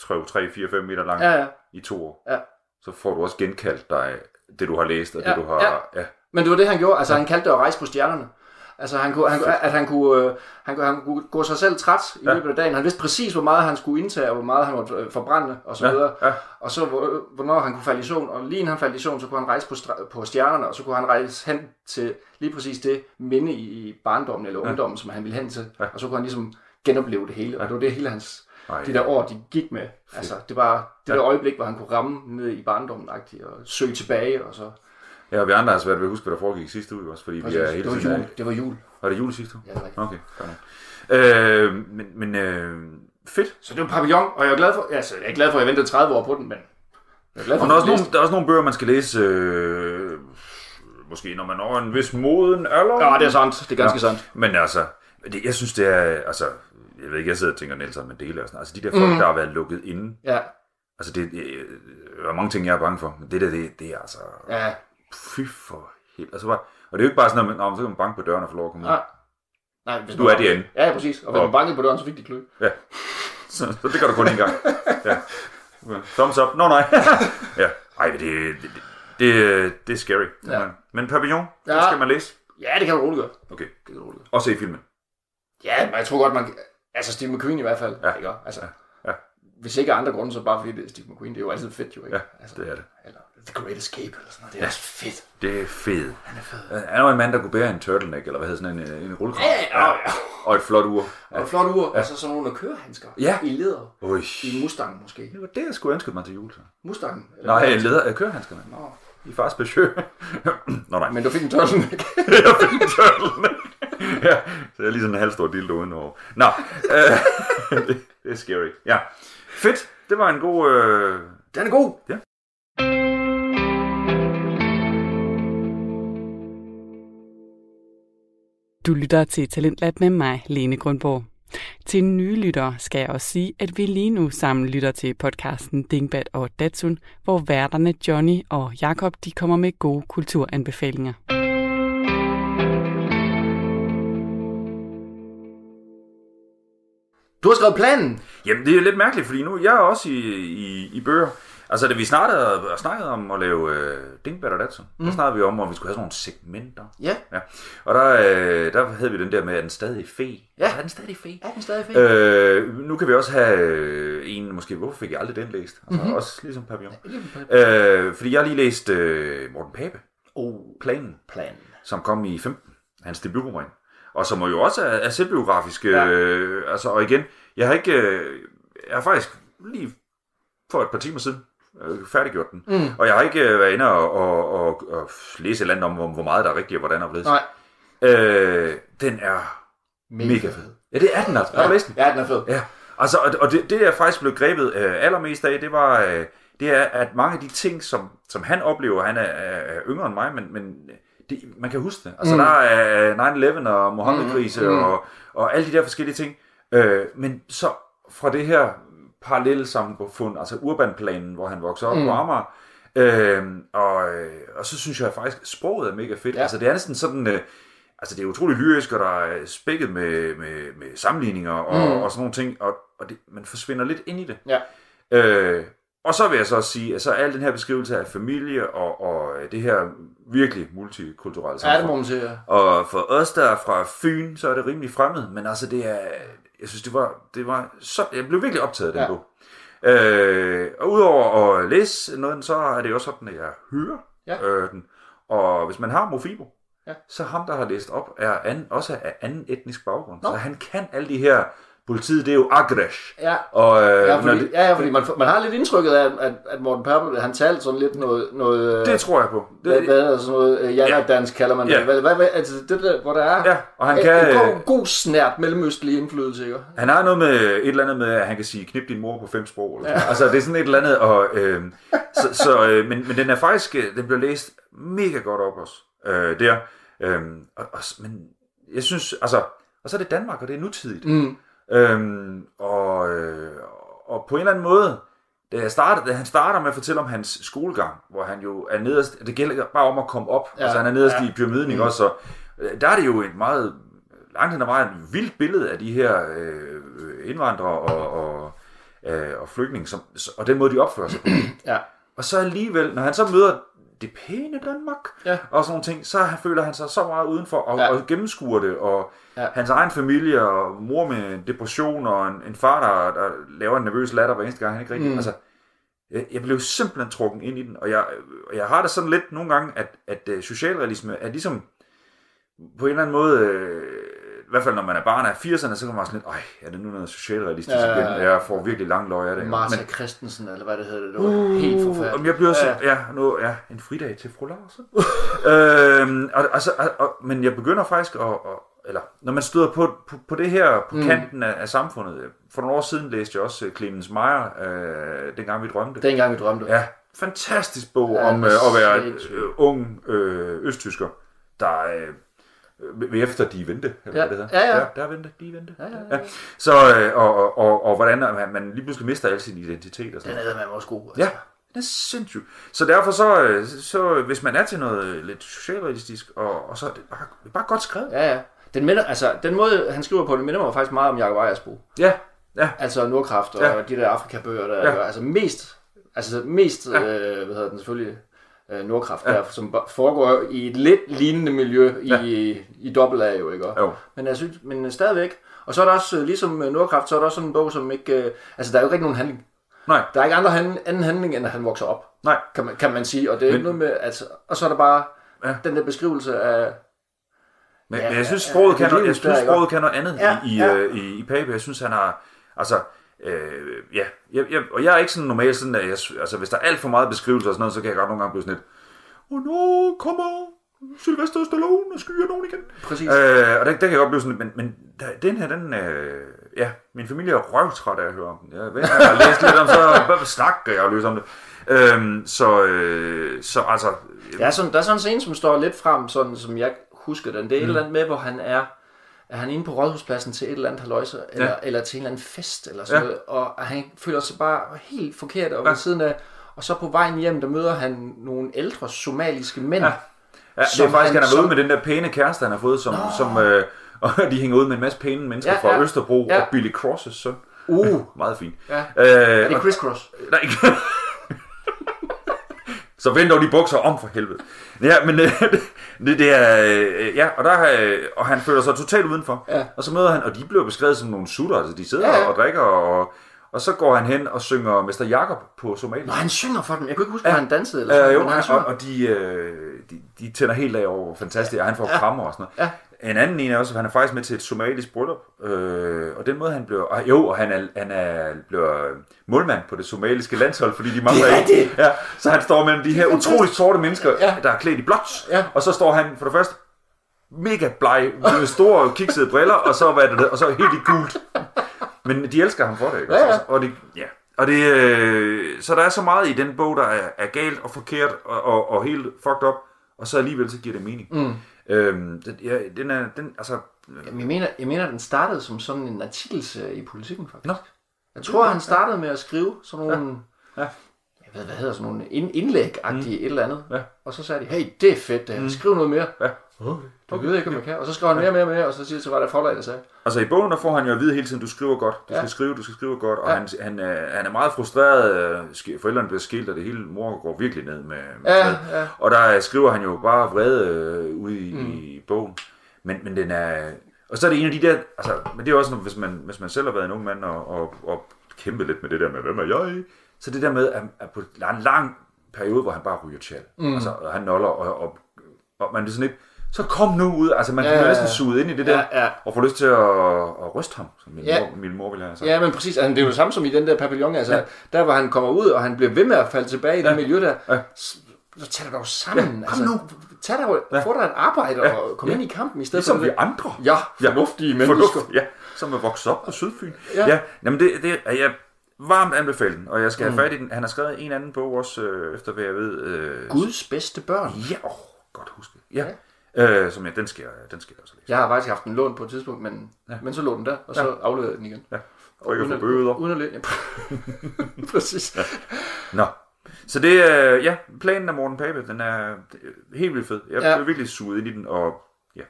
tror jeg, 3, 4, 5 meter langt Ja, ja. i to år, Ja. så får du også genkaldt dig det, du har læst, og det, Ja, du har... Ja. Men det var det, han gjorde. Altså, han kaldte det at rejse på stjernerne. Altså, han kunne, han, at han kunne, øh, han, kunne, han kunne gå sig selv træt i Ja. løbet af dagen. Han vidste præcis, hvor meget han skulle indtage, og hvor meget han måtte øh, forbrænde, og så Ja, videre. ja. Og så, hvor- hvornår han kunne falde i søvn. Og lige inden han faldt i søvn, så kunne han rejse på, på stjernerne, og så kunne han rejse hen til lige præcis det minde i, i barndommen eller ungdommen, som han ville hen til. Ja. Og så kunne han ligesom genopleve det hele. Og det var det hele hans, Ej, de der år, de gik med. Altså, det var det der øjeblik, hvor han kunne ramme ned i barndommen og søge tilbage, og så... Ja, og vi andre har svært ved at huske, hvad der foregik sidste uge også, fordi vi er hele det var tiden... jul. Det var jul. Var det jul sidste uge? Ja, det rigtigt. Okay, godt. Øh, men men øh, fedt. Så det var Papillon, og jeg er glad for, altså, jeg er glad for, at jeg ventede 30 år på den, men jeg er glad for, Og der er, også nogle, der er også nogle bøger, man skal læse, øh, måske når man når en vis moden alder. Ja, det er sandt. Det er ganske Ja. sandt. Men altså, det, jeg synes, det er, altså, jeg ved ikke, jeg sidder og tænker Nelson Mandela og sådan Altså, de der folk, Mm. der har været lukket inde, Ja, altså, det, det, der er mange ting, jeg er bange for, men det der, det, det er altså, ja. Fy for helt, altså, bare, og det er jo ikke bare sådan, at man, "Nå, men så kan man banke på døren og få lov at komme ud. Nej. Nej, hvis Du er derinde. Ja, ja, præcis. Og hvis Og- man bankede på døren, så fik de klø. Ja. *laughs* Så, så det gør du kun en gang. Ja. Thumbs up. Nå, nej. *laughs* ja. Ej, det, det, det, det er scary. Ja. Men Papillon, ja. det skal man læse. Ja, det kan du roligt gøre. Okay. Det kan roligt gøre. Og se filmen. Ja, men jeg tror godt, man... Altså, Steve McQueen i hvert fald. Ja. Ikke? Altså, Ja. Hvis ikke andre grunde, så bare fordi det er Steve McQueen. Det er jo altid fedt, jo. Ikke? Ja, altså, det er det. Eller The Great Escape, eller sådan noget. Det er også fedt. Det er fedt. Han er fed. Han jo en mand, der kunne bære en turtleneck, eller hvad hedder sådan en, en rullekrav. Ja, ja, ja. Og et flot ur. Og et flot ur, og så sådan nogle kørehandsker. Ja. I leder. Ui. I Mustang, måske. Det var det, jeg skulle ønske mig til jul. Så. Mustang? Nej, en leder af kørehandskerne. Nå. I fars besøg. *clears throat* Nå nej, Men du fik en turtleneck. *laughs* jeg fik en turtleneck. ja, så jeg er lige sådan en halvstor dildo udenover. Nå, øh, *laughs* det, det er scary. Ja, fedt. Det var en god... Øh... Den er god. Ja. Du lytter til Talentlab med mig, Lene Grundborg. Til nye lyttere skal jeg også sige, at vi lige nu sammen lytter til podcasten Dingbat og Datsun, hvor værterne Johnny og Jakob de kommer med gode kulturanbefalinger. Du har skrevet planen. Jamen, det er lidt mærkeligt, fordi nu jeg er også i, i, i bøger. Altså, da vi startede og snakkede om at lave øh, Dingbat og Datsun, mm. der snakkede vi om, om vi skulle have sådan nogle segmenter. Ja. Ja. Og der, øh, der havde vi den der med, at den stadig fe. Ja. Er den stadig fe? Er den stadig fed? Øh, nu kan vi også have øh, en, måske, hvorfor fik jeg aldrig den læst? Altså, Mhm. mm-hmm. Også ligesom Papillon. Øh, fordi jeg har lige læst øh, Morten Pape, Oh, Planen, planen. som kom i 15, hans debutroman. Og som jo også er, er selvbiografisk. Ja. Øh, altså, og igen, jeg har ikke, øh, jeg har faktisk lige for et par timer siden øh, færdiggjort den. Mm. Og jeg har ikke øh, været inde og, og, og, og læse et eller andet om, hvor, meget der er rigtigt og hvordan og. Nej. Øh, den er mega, mega fed. Ja, det er den altså. Har du læst den? Ja, den er fed. Ja, altså, og, og det, det jeg faktisk blev grebet øh, allermest af, det var, øh, det er, at mange af de ting, som, som han oplever, han er, er, er yngre end mig, men, men det, man kan huske det. Altså, mm. der er 9-11 og Mohammed-krise mm, mm. og, og alle de der forskellige ting. Øh, men så fra det her parallelle samfund, altså urbanplanen, hvor han voksede op mm. på Amager, øh, og, øh, og så synes jeg faktisk, at sproget er mega fedt. Ja. Altså, det er næsten sådan... Øh, Altså, det er utrolig lyrisk, og der er spækket med, med, med sammenligninger og, mm. og sådan nogle ting, og, og det, man forsvinder lidt ind i det. Ja. Øh, og så vil jeg så også sige, at så al den her beskrivelse af familie og, og det her virkelig multikulturelle Ja, det samfund. må man sige. ja. Og for os, der er fra Fyn, så er det rimelig fremmed, men altså det er, jeg synes, det var, det var så, jeg blev virkelig optaget af den Ja. bog. Øh, og udover at læse noget, så er det også sådan, at jeg hører Ja. øh, den. Og hvis man har Mofibo, Ja. så ham, der har læst op, er an, også af anden etnisk baggrund. Nå. Så han kan alle de her, politiet, det er jo Agresh. Ja. Og, øh, Ja, fordi, det, ja, ja, fordi man, man har lidt indtrykket af, at, at Morten Perple, han talte sådan lidt noget... noget det tror jeg på. hvad, Det, hvad er der sådan noget? øh, Janna-dans kalder man Ja. det. Hvad, hvad, hvad, altså det der, hvor der er Ja, og han en, kan, en øh, god, god snært mellemøstlig indflydelse, ikke? Han har noget med et eller andet med, at han kan sige, knip din mor på fem sprog. Eller ja. Altså, det er sådan et eller andet. Og, øh, så, så, øh, men, men den er faktisk, øh, den bliver læst mega godt op også. Øh, der. Øh, og, og, men jeg synes, altså, og så er det Danmark, og det er nutidigt. Mm. Øhm, og, øh, og på en eller anden måde, da, jeg startede, da han starter med at fortælle om hans skolegang, hvor han jo er nederst, det gælder bare om at komme op, ja, altså han er nederst ja. i pyramiden, ikke også, så øh, der er det jo et meget, langt hen ad vejen, vildt billede af de her øh, indvandrere og, og, øh, og flygtninge, som, og den måde, de opfører sig på. *clears throat* Ja. Og så alligevel, når han så møder det pæne Danmark, Ja. og sådan nogle ting, så føler han sig så meget udenfor, og, Ja. og gennemskuer det, og Ja. hans egen familie, og mor med depression, og en, en far, der, der laver en nervøs latter hver eneste gang, han ikke rigtig, Mm. altså, jeg, jeg blev simpelthen trukket ind i den, og jeg, jeg har det sådan lidt nogle gange, at, at uh, socialrealisme er ligesom, på en eller anden måde, øh, i hvert fald når man er barn af 80'erne, så kan man sådan lidt, ej, er det nu noget socialrealistisk Ja, ja, ja, jeg får virkelig lang løg af det. Martha Men, Christensen, eller hvad det hedder, det var helt om forfærdeligt. jeg bliver så, Ja. ja, nu, ja en fridag til fru Larsen. *laughs* øhm, og, altså, og, og, men jeg begynder faktisk at, og, eller når man støder på, på, på det her, på mm. kanten af, af samfundet. For nogle år siden læste jeg også øh, Clemens Meyer, øh, dengang vi drømte. Dengang vi drømte. Ja, fantastisk bog Ja, om øh, at være sindssygt. øh, ung øh, østtysker, der øh, efter de vente, eller Ja, hvad det hedder. ja, ja. ja der er vente, de vente. Ja, ja, ja. Ja. Så, øh, og, og, og, og hvordan man, man lige pludselig mister al sin identitet og sådan Den noget. er man også god. Altså. Ja, det er sindssygt. Så derfor så, øh, så hvis man er til noget lidt socialrealistisk, og, og så er det bare, det er bare godt skrevet. Ja, ja. Den, minder, altså, den måde, han skriver på, det minder mig faktisk meget om Jacob Ejersbo. Ja, ja, Altså Nordkraft og Ja. de der Afrika-bøger, der Ja. altså mest, altså mest, ja. øh, hvad hedder den selvfølgelig, øh, Nordkraft, ja. der, som foregår i et lidt lignende miljø i, Ja. i, i dobbelt A jo, ikke? jo. Men jeg synes, men øh, stadigvæk. Og så er der også, øh, ligesom øh, Nordkraft, så er der også sådan en bog, som ikke, øh, altså der er jo ikke nogen handling. Nej, Der er ikke andre hand, anden handling, end at han vokser op, nej. kan man, kan man sige. Og det er Men- ikke noget med, altså, og så er der bare Ja. den der beskrivelse af, Men, Ja, men jeg synes, sproget, ja, kan, noget, jeg synes, sproget kan noget andet Ja, i, i, ja. i, i Pape. Jeg synes, han har... Altså, øh, ja, jeg, jeg, og jeg er ikke sådan normalt sådan, at jeg, altså, hvis der er alt for meget beskrivelse og sådan noget, så kan jeg godt nogle gange blive sådan lidt, og nu kommer Sylvester Stallone og skyer nogen igen. præcis. Øh, og der, der kan jeg godt blive sådan men, men den her, den, øh, ja, min familie er røvtræt af at høre om den. Jeg ved jeg har læst lidt om, så *laughs* hvad snakker jeg løs om det. Øhm, så, øh, så altså, Der er, sådan, der er sådan en scene, som står lidt frem, sådan som jeg husker den. Det er mm. et eller andet med, hvor han er, er han inde på rådhuspladsen til et eller andet haløjse, eller, Ja. eller til en eller anden fest, eller sådan Ja. noget, og han føler sig bare helt forkert over Ja. ja. siden af, og så på vejen hjem, der møder han nogle ældre somaliske mænd. Ja. Ja, det er faktisk, han- han er som- ude med den der pæne kæreste, han har fået, som, som øh, *laughs* Og de hænger ud med en masse pæne mennesker Ja, fra ja. Østerbro Ja. og Billy Crosses søn. Uh. *laughs* Meget fint. Ja. Øh, Er det og- crisscross? Nej. *laughs* Så vend dog de bukser om for helvede. Ja, men øh, *laughs* det, det er... Øh, ja, og, der, øh, og han føler sig totalt udenfor. Ja. Og så møder han... Og de bliver beskrevet som nogle sutter. Altså, de sidder Ja, og drikker, og, og så går han hen og synger Mester Jakob på somalisk. Nå, han synger for dem. Jeg kunne ikke huske, Ja. ja. han dansede eller sådan Øh, jo, men han og, og de, øh, de, de tænder helt af over, hvor fantastisk, og han får ja. krammer og sådan noget. Ja. En anden en er også, at han er faktisk med til et somalisk bryllup, øh, og den måde han bliver, og, jo, og han er, han er, bliver målmand på det somaliske landshold, fordi de mangler Det er ikke. Ja, så han står mellem de her utroligt sorte mennesker, Ja. der er klædt i blåt, Ja. og så står han for det første mega bleg, med store kiksede briller, og så, hvad er det, og så helt i gult. Men de elsker ham for det, ikke? Ja, ja. Og det, ja. Og det, øh, så der er så meget i den bog, der er, er galt og forkert og, og, og helt fucked up, og så alligevel så giver det mening. Mm. Øhm, den, ja, den er, den, altså, Jamen, jeg, mener, jeg mener, den startede som sådan en artikelserie i politikken, faktisk. Nå. Jeg tror, han startede med at skrive sådan nogle... Ja. Ja. Jeg ved, hvad hedder sådan nogle ind- indlæg-agtige mm. et eller andet. Ja. Og så sagde de, hey, det er fedt, det her. Mm. Skriv noget mere. Ja. Okay. Det ved jeg ikke, om jeg kan. Og så skrev han mere, mere, mere, og så siger så var der forlag, der sagde. altså i bogen, der får han jo at vide hele tiden, du skriver godt, du Ja. skal skrive, du skal skrive godt, og Ja. han, han, er, han er meget frustreret, øh, forældrene bliver skilt, og det hele mor går virkelig ned med, med Ja, fred. ja. Og der skriver han jo bare vrede øh, ude i, mm. i bogen. Men, men den er... Og så er det en af de der... Altså, men det er også, når- hvis man, hvis man selv har været en ung mand og, og, og kæmpet lidt med det der med, hvem er jeg? Så det der med, at, at på en lang periode, hvor han bare ryger tjal. Mm. Altså, og han noller, og, og, og man er sådan lidt... Så kom nu ud. Altså, man Ja, ja, bliver ja, næsten ja. suget ind i det der, Ja, ja. og får lyst til at, at ryste ham, som min, Ja. ja. mor, min mor ville have sagt. Ja, men præcis. Altså, det er jo det samme som i den der papillon. Altså, Ja. ja. der hvor han kommer ud, og han bliver ved med at falde tilbage i det Ja. miljø der. Ja. Så, så tag dig dog sammen. Ja, kom nu. Tag dig, Ja. få dig et arbejde Ja. og kom Ja. ind i kampen i stedet Ligesom for vi det. andre. Ja, fornuftige mennesker. Fornuft, ja, som er vokset op på Sydfyn. Ja. ja jamen det, det er jeg varmt anbefaler den, og jeg skal have fat i den. Han har skrevet en anden bog også, øh, efter hvad jeg ved. Øh, Guds bedste børn. Ja, åh, godt huske. Ja, øh, som jeg, den skal, den skal jeg også læse. Jeg har faktisk haft den lånt på et tidspunkt, men, ja. men så lå den der, og så ja. afleverede jeg den igen. Ja. For ikke at få bøder. Uden at læ- ja. *laughs* Præcis. Ja. Nå, så det er, ja, planen af Morten Pape, den er helt vildt fed. Jeg Ja. blev virkelig suget ind i den, og ja,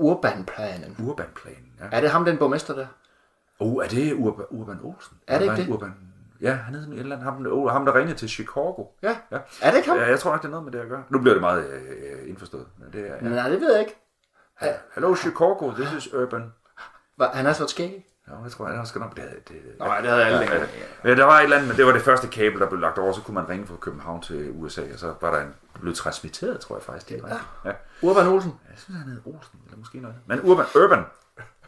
Urbanplanen. Urbanplanen. Ja. Er det ham, den borgmester der? Oh, er det Urban, Urban Olsen? Er det ikke Eller det? Urban, ja, han sådan et eller andet, ham, oh, ham der ringede til Chicago. Ja. Ja. Er det ikke ham? Ja, jeg tror nok, det er noget med det at gøre. Nu bliver det meget øh, indforstået. Men det er, ja. Nej, det ved jeg ikke. Hello Chicago, this is Urban. Hva- Han har så skæg. Ja, jeg tror, jeg skal nok... Det, det, Nej, det havde alle ja, ja. ja, der var et eller andet, men det var det første kabel, der blev lagt over, så kunne man ringe fra København til USA, og så var der en, blev transmitteret, tror jeg faktisk. Det ja. ja. Urban Olsen. Jeg synes, han hed Olsen, eller måske noget. Men Urban, Urban.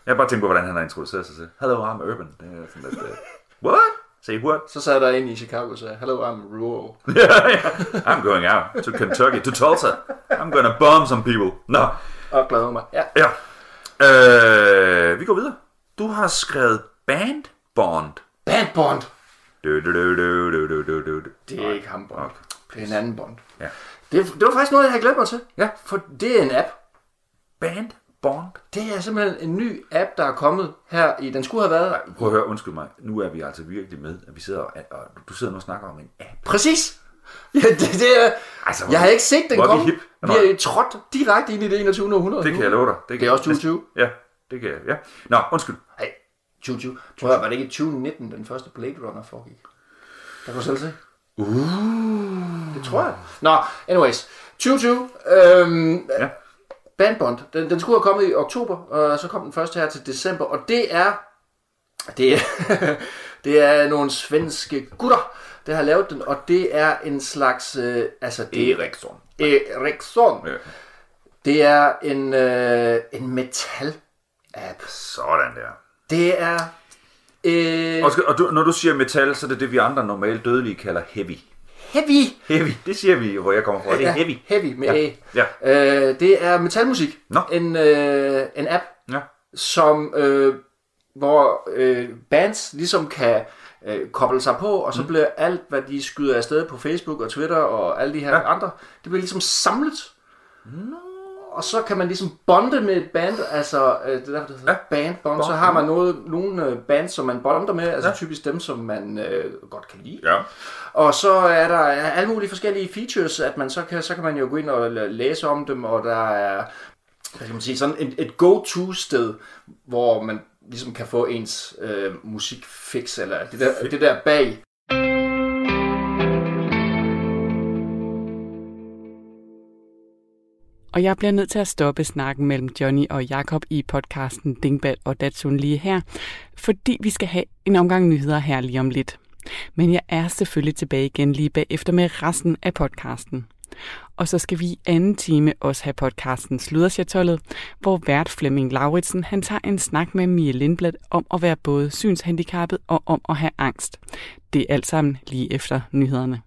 Jeg har bare tænkt på, hvordan han har introduceret sig selv. Hello, I'm Urban. Det er sådan lidt, uh, *laughs* what? Say what? Så sad der en i Chicago og sagde, Hello, I'm rural. *laughs* I'm going out to Kentucky, to Tulsa. I'm gonna bomb some people. Nå, Og glæder mig. Ja. ja. Øh, vi går videre. Du har skrevet Band Bond. Bandbond. Du, du, du, du, du, du, du, du. Det er ikke ham, Bond. Okay. Det er en anden Bond. Ja. Det, det var faktisk noget, jeg havde glædet mig til. Ja. For det er en app. Band Bond. Det er simpelthen en ny app, der er kommet her i... Den skulle have været... Prøv at høre, undskyld mig. Nu er vi altså virkelig med, at vi sidder og, og du sidder nu og snakker om en app. Præcis! Ja, det, det er... Altså, Jeg har ikke set den vi komme. hip? Vi er trådt direkte ind i det 21. århundrede. Det kan jeg love dig. Det er også 2020. Ja, det kan jeg. Ja. Nå, undskyld. Nej, 2020. Prøv at høre, var det ikke i 2019, den første Blade Runner foregik? Der kan du selv se. Uh. Det tror jeg. Nå, anyways. 2020. Øhm, Ja. Bandbond. Den, den skulle have kommet i oktober, og så kom den først her til december. Og det er... Det er, *laughs* det er nogle svenske gutter, der har lavet den, og det er en slags... Øh, altså, det, Eriksson. Eriksson. Ja. Det er en, øh, en metal-app. Sådan der. Det er... Øh, Og, skal, og du, når du siger metal, så er det det, vi andre normalt dødelige kalder heavy. Heavy. Heavy, det siger vi, hvor jeg kommer fra. Det er heavy. Heavy med Ja. A. Ja. Øh, det er metalmusik. Nå. En, øh, en app, Ja. som, øh, hvor øh, bands ligesom kan øh, koble sig på, og så mm. bliver alt, hvad de skyder afsted på Facebook og Twitter og alle de her Ja. ja. andre, det bliver ligesom samlet. Og så kan man ligesom bonde med et band, altså øh, det er derfor, det hedder ja. band bond. Så har man noget, nogle øh, bands, som man bonder med, altså ja. typisk dem, som man øh, godt kan lide. Ja. Og så er der alle mulige forskellige features, at man så kan, så kan man jo gå ind og læse om dem, og der er hvad kan man sige, sådan et, et go-to-sted, hvor man ligesom kan få ens øh, musikfix, eller det der, det der bag. Og jeg bliver nødt til at stoppe snakken mellem Johnny og Jakob i podcasten Dingbat og Datsun lige her, fordi vi skal have en omgang nyheder her lige om lidt. Men jeg er selvfølgelig tilbage igen lige bagefter med resten af podcasten. Og så skal vi i anden time også have podcasten Sludersjatollet, hvor vært Flemming Lauritsen han tager en snak med Mie Lindblad om at være både synshandicappet og om at have angst. Det er alt sammen lige efter nyhederne.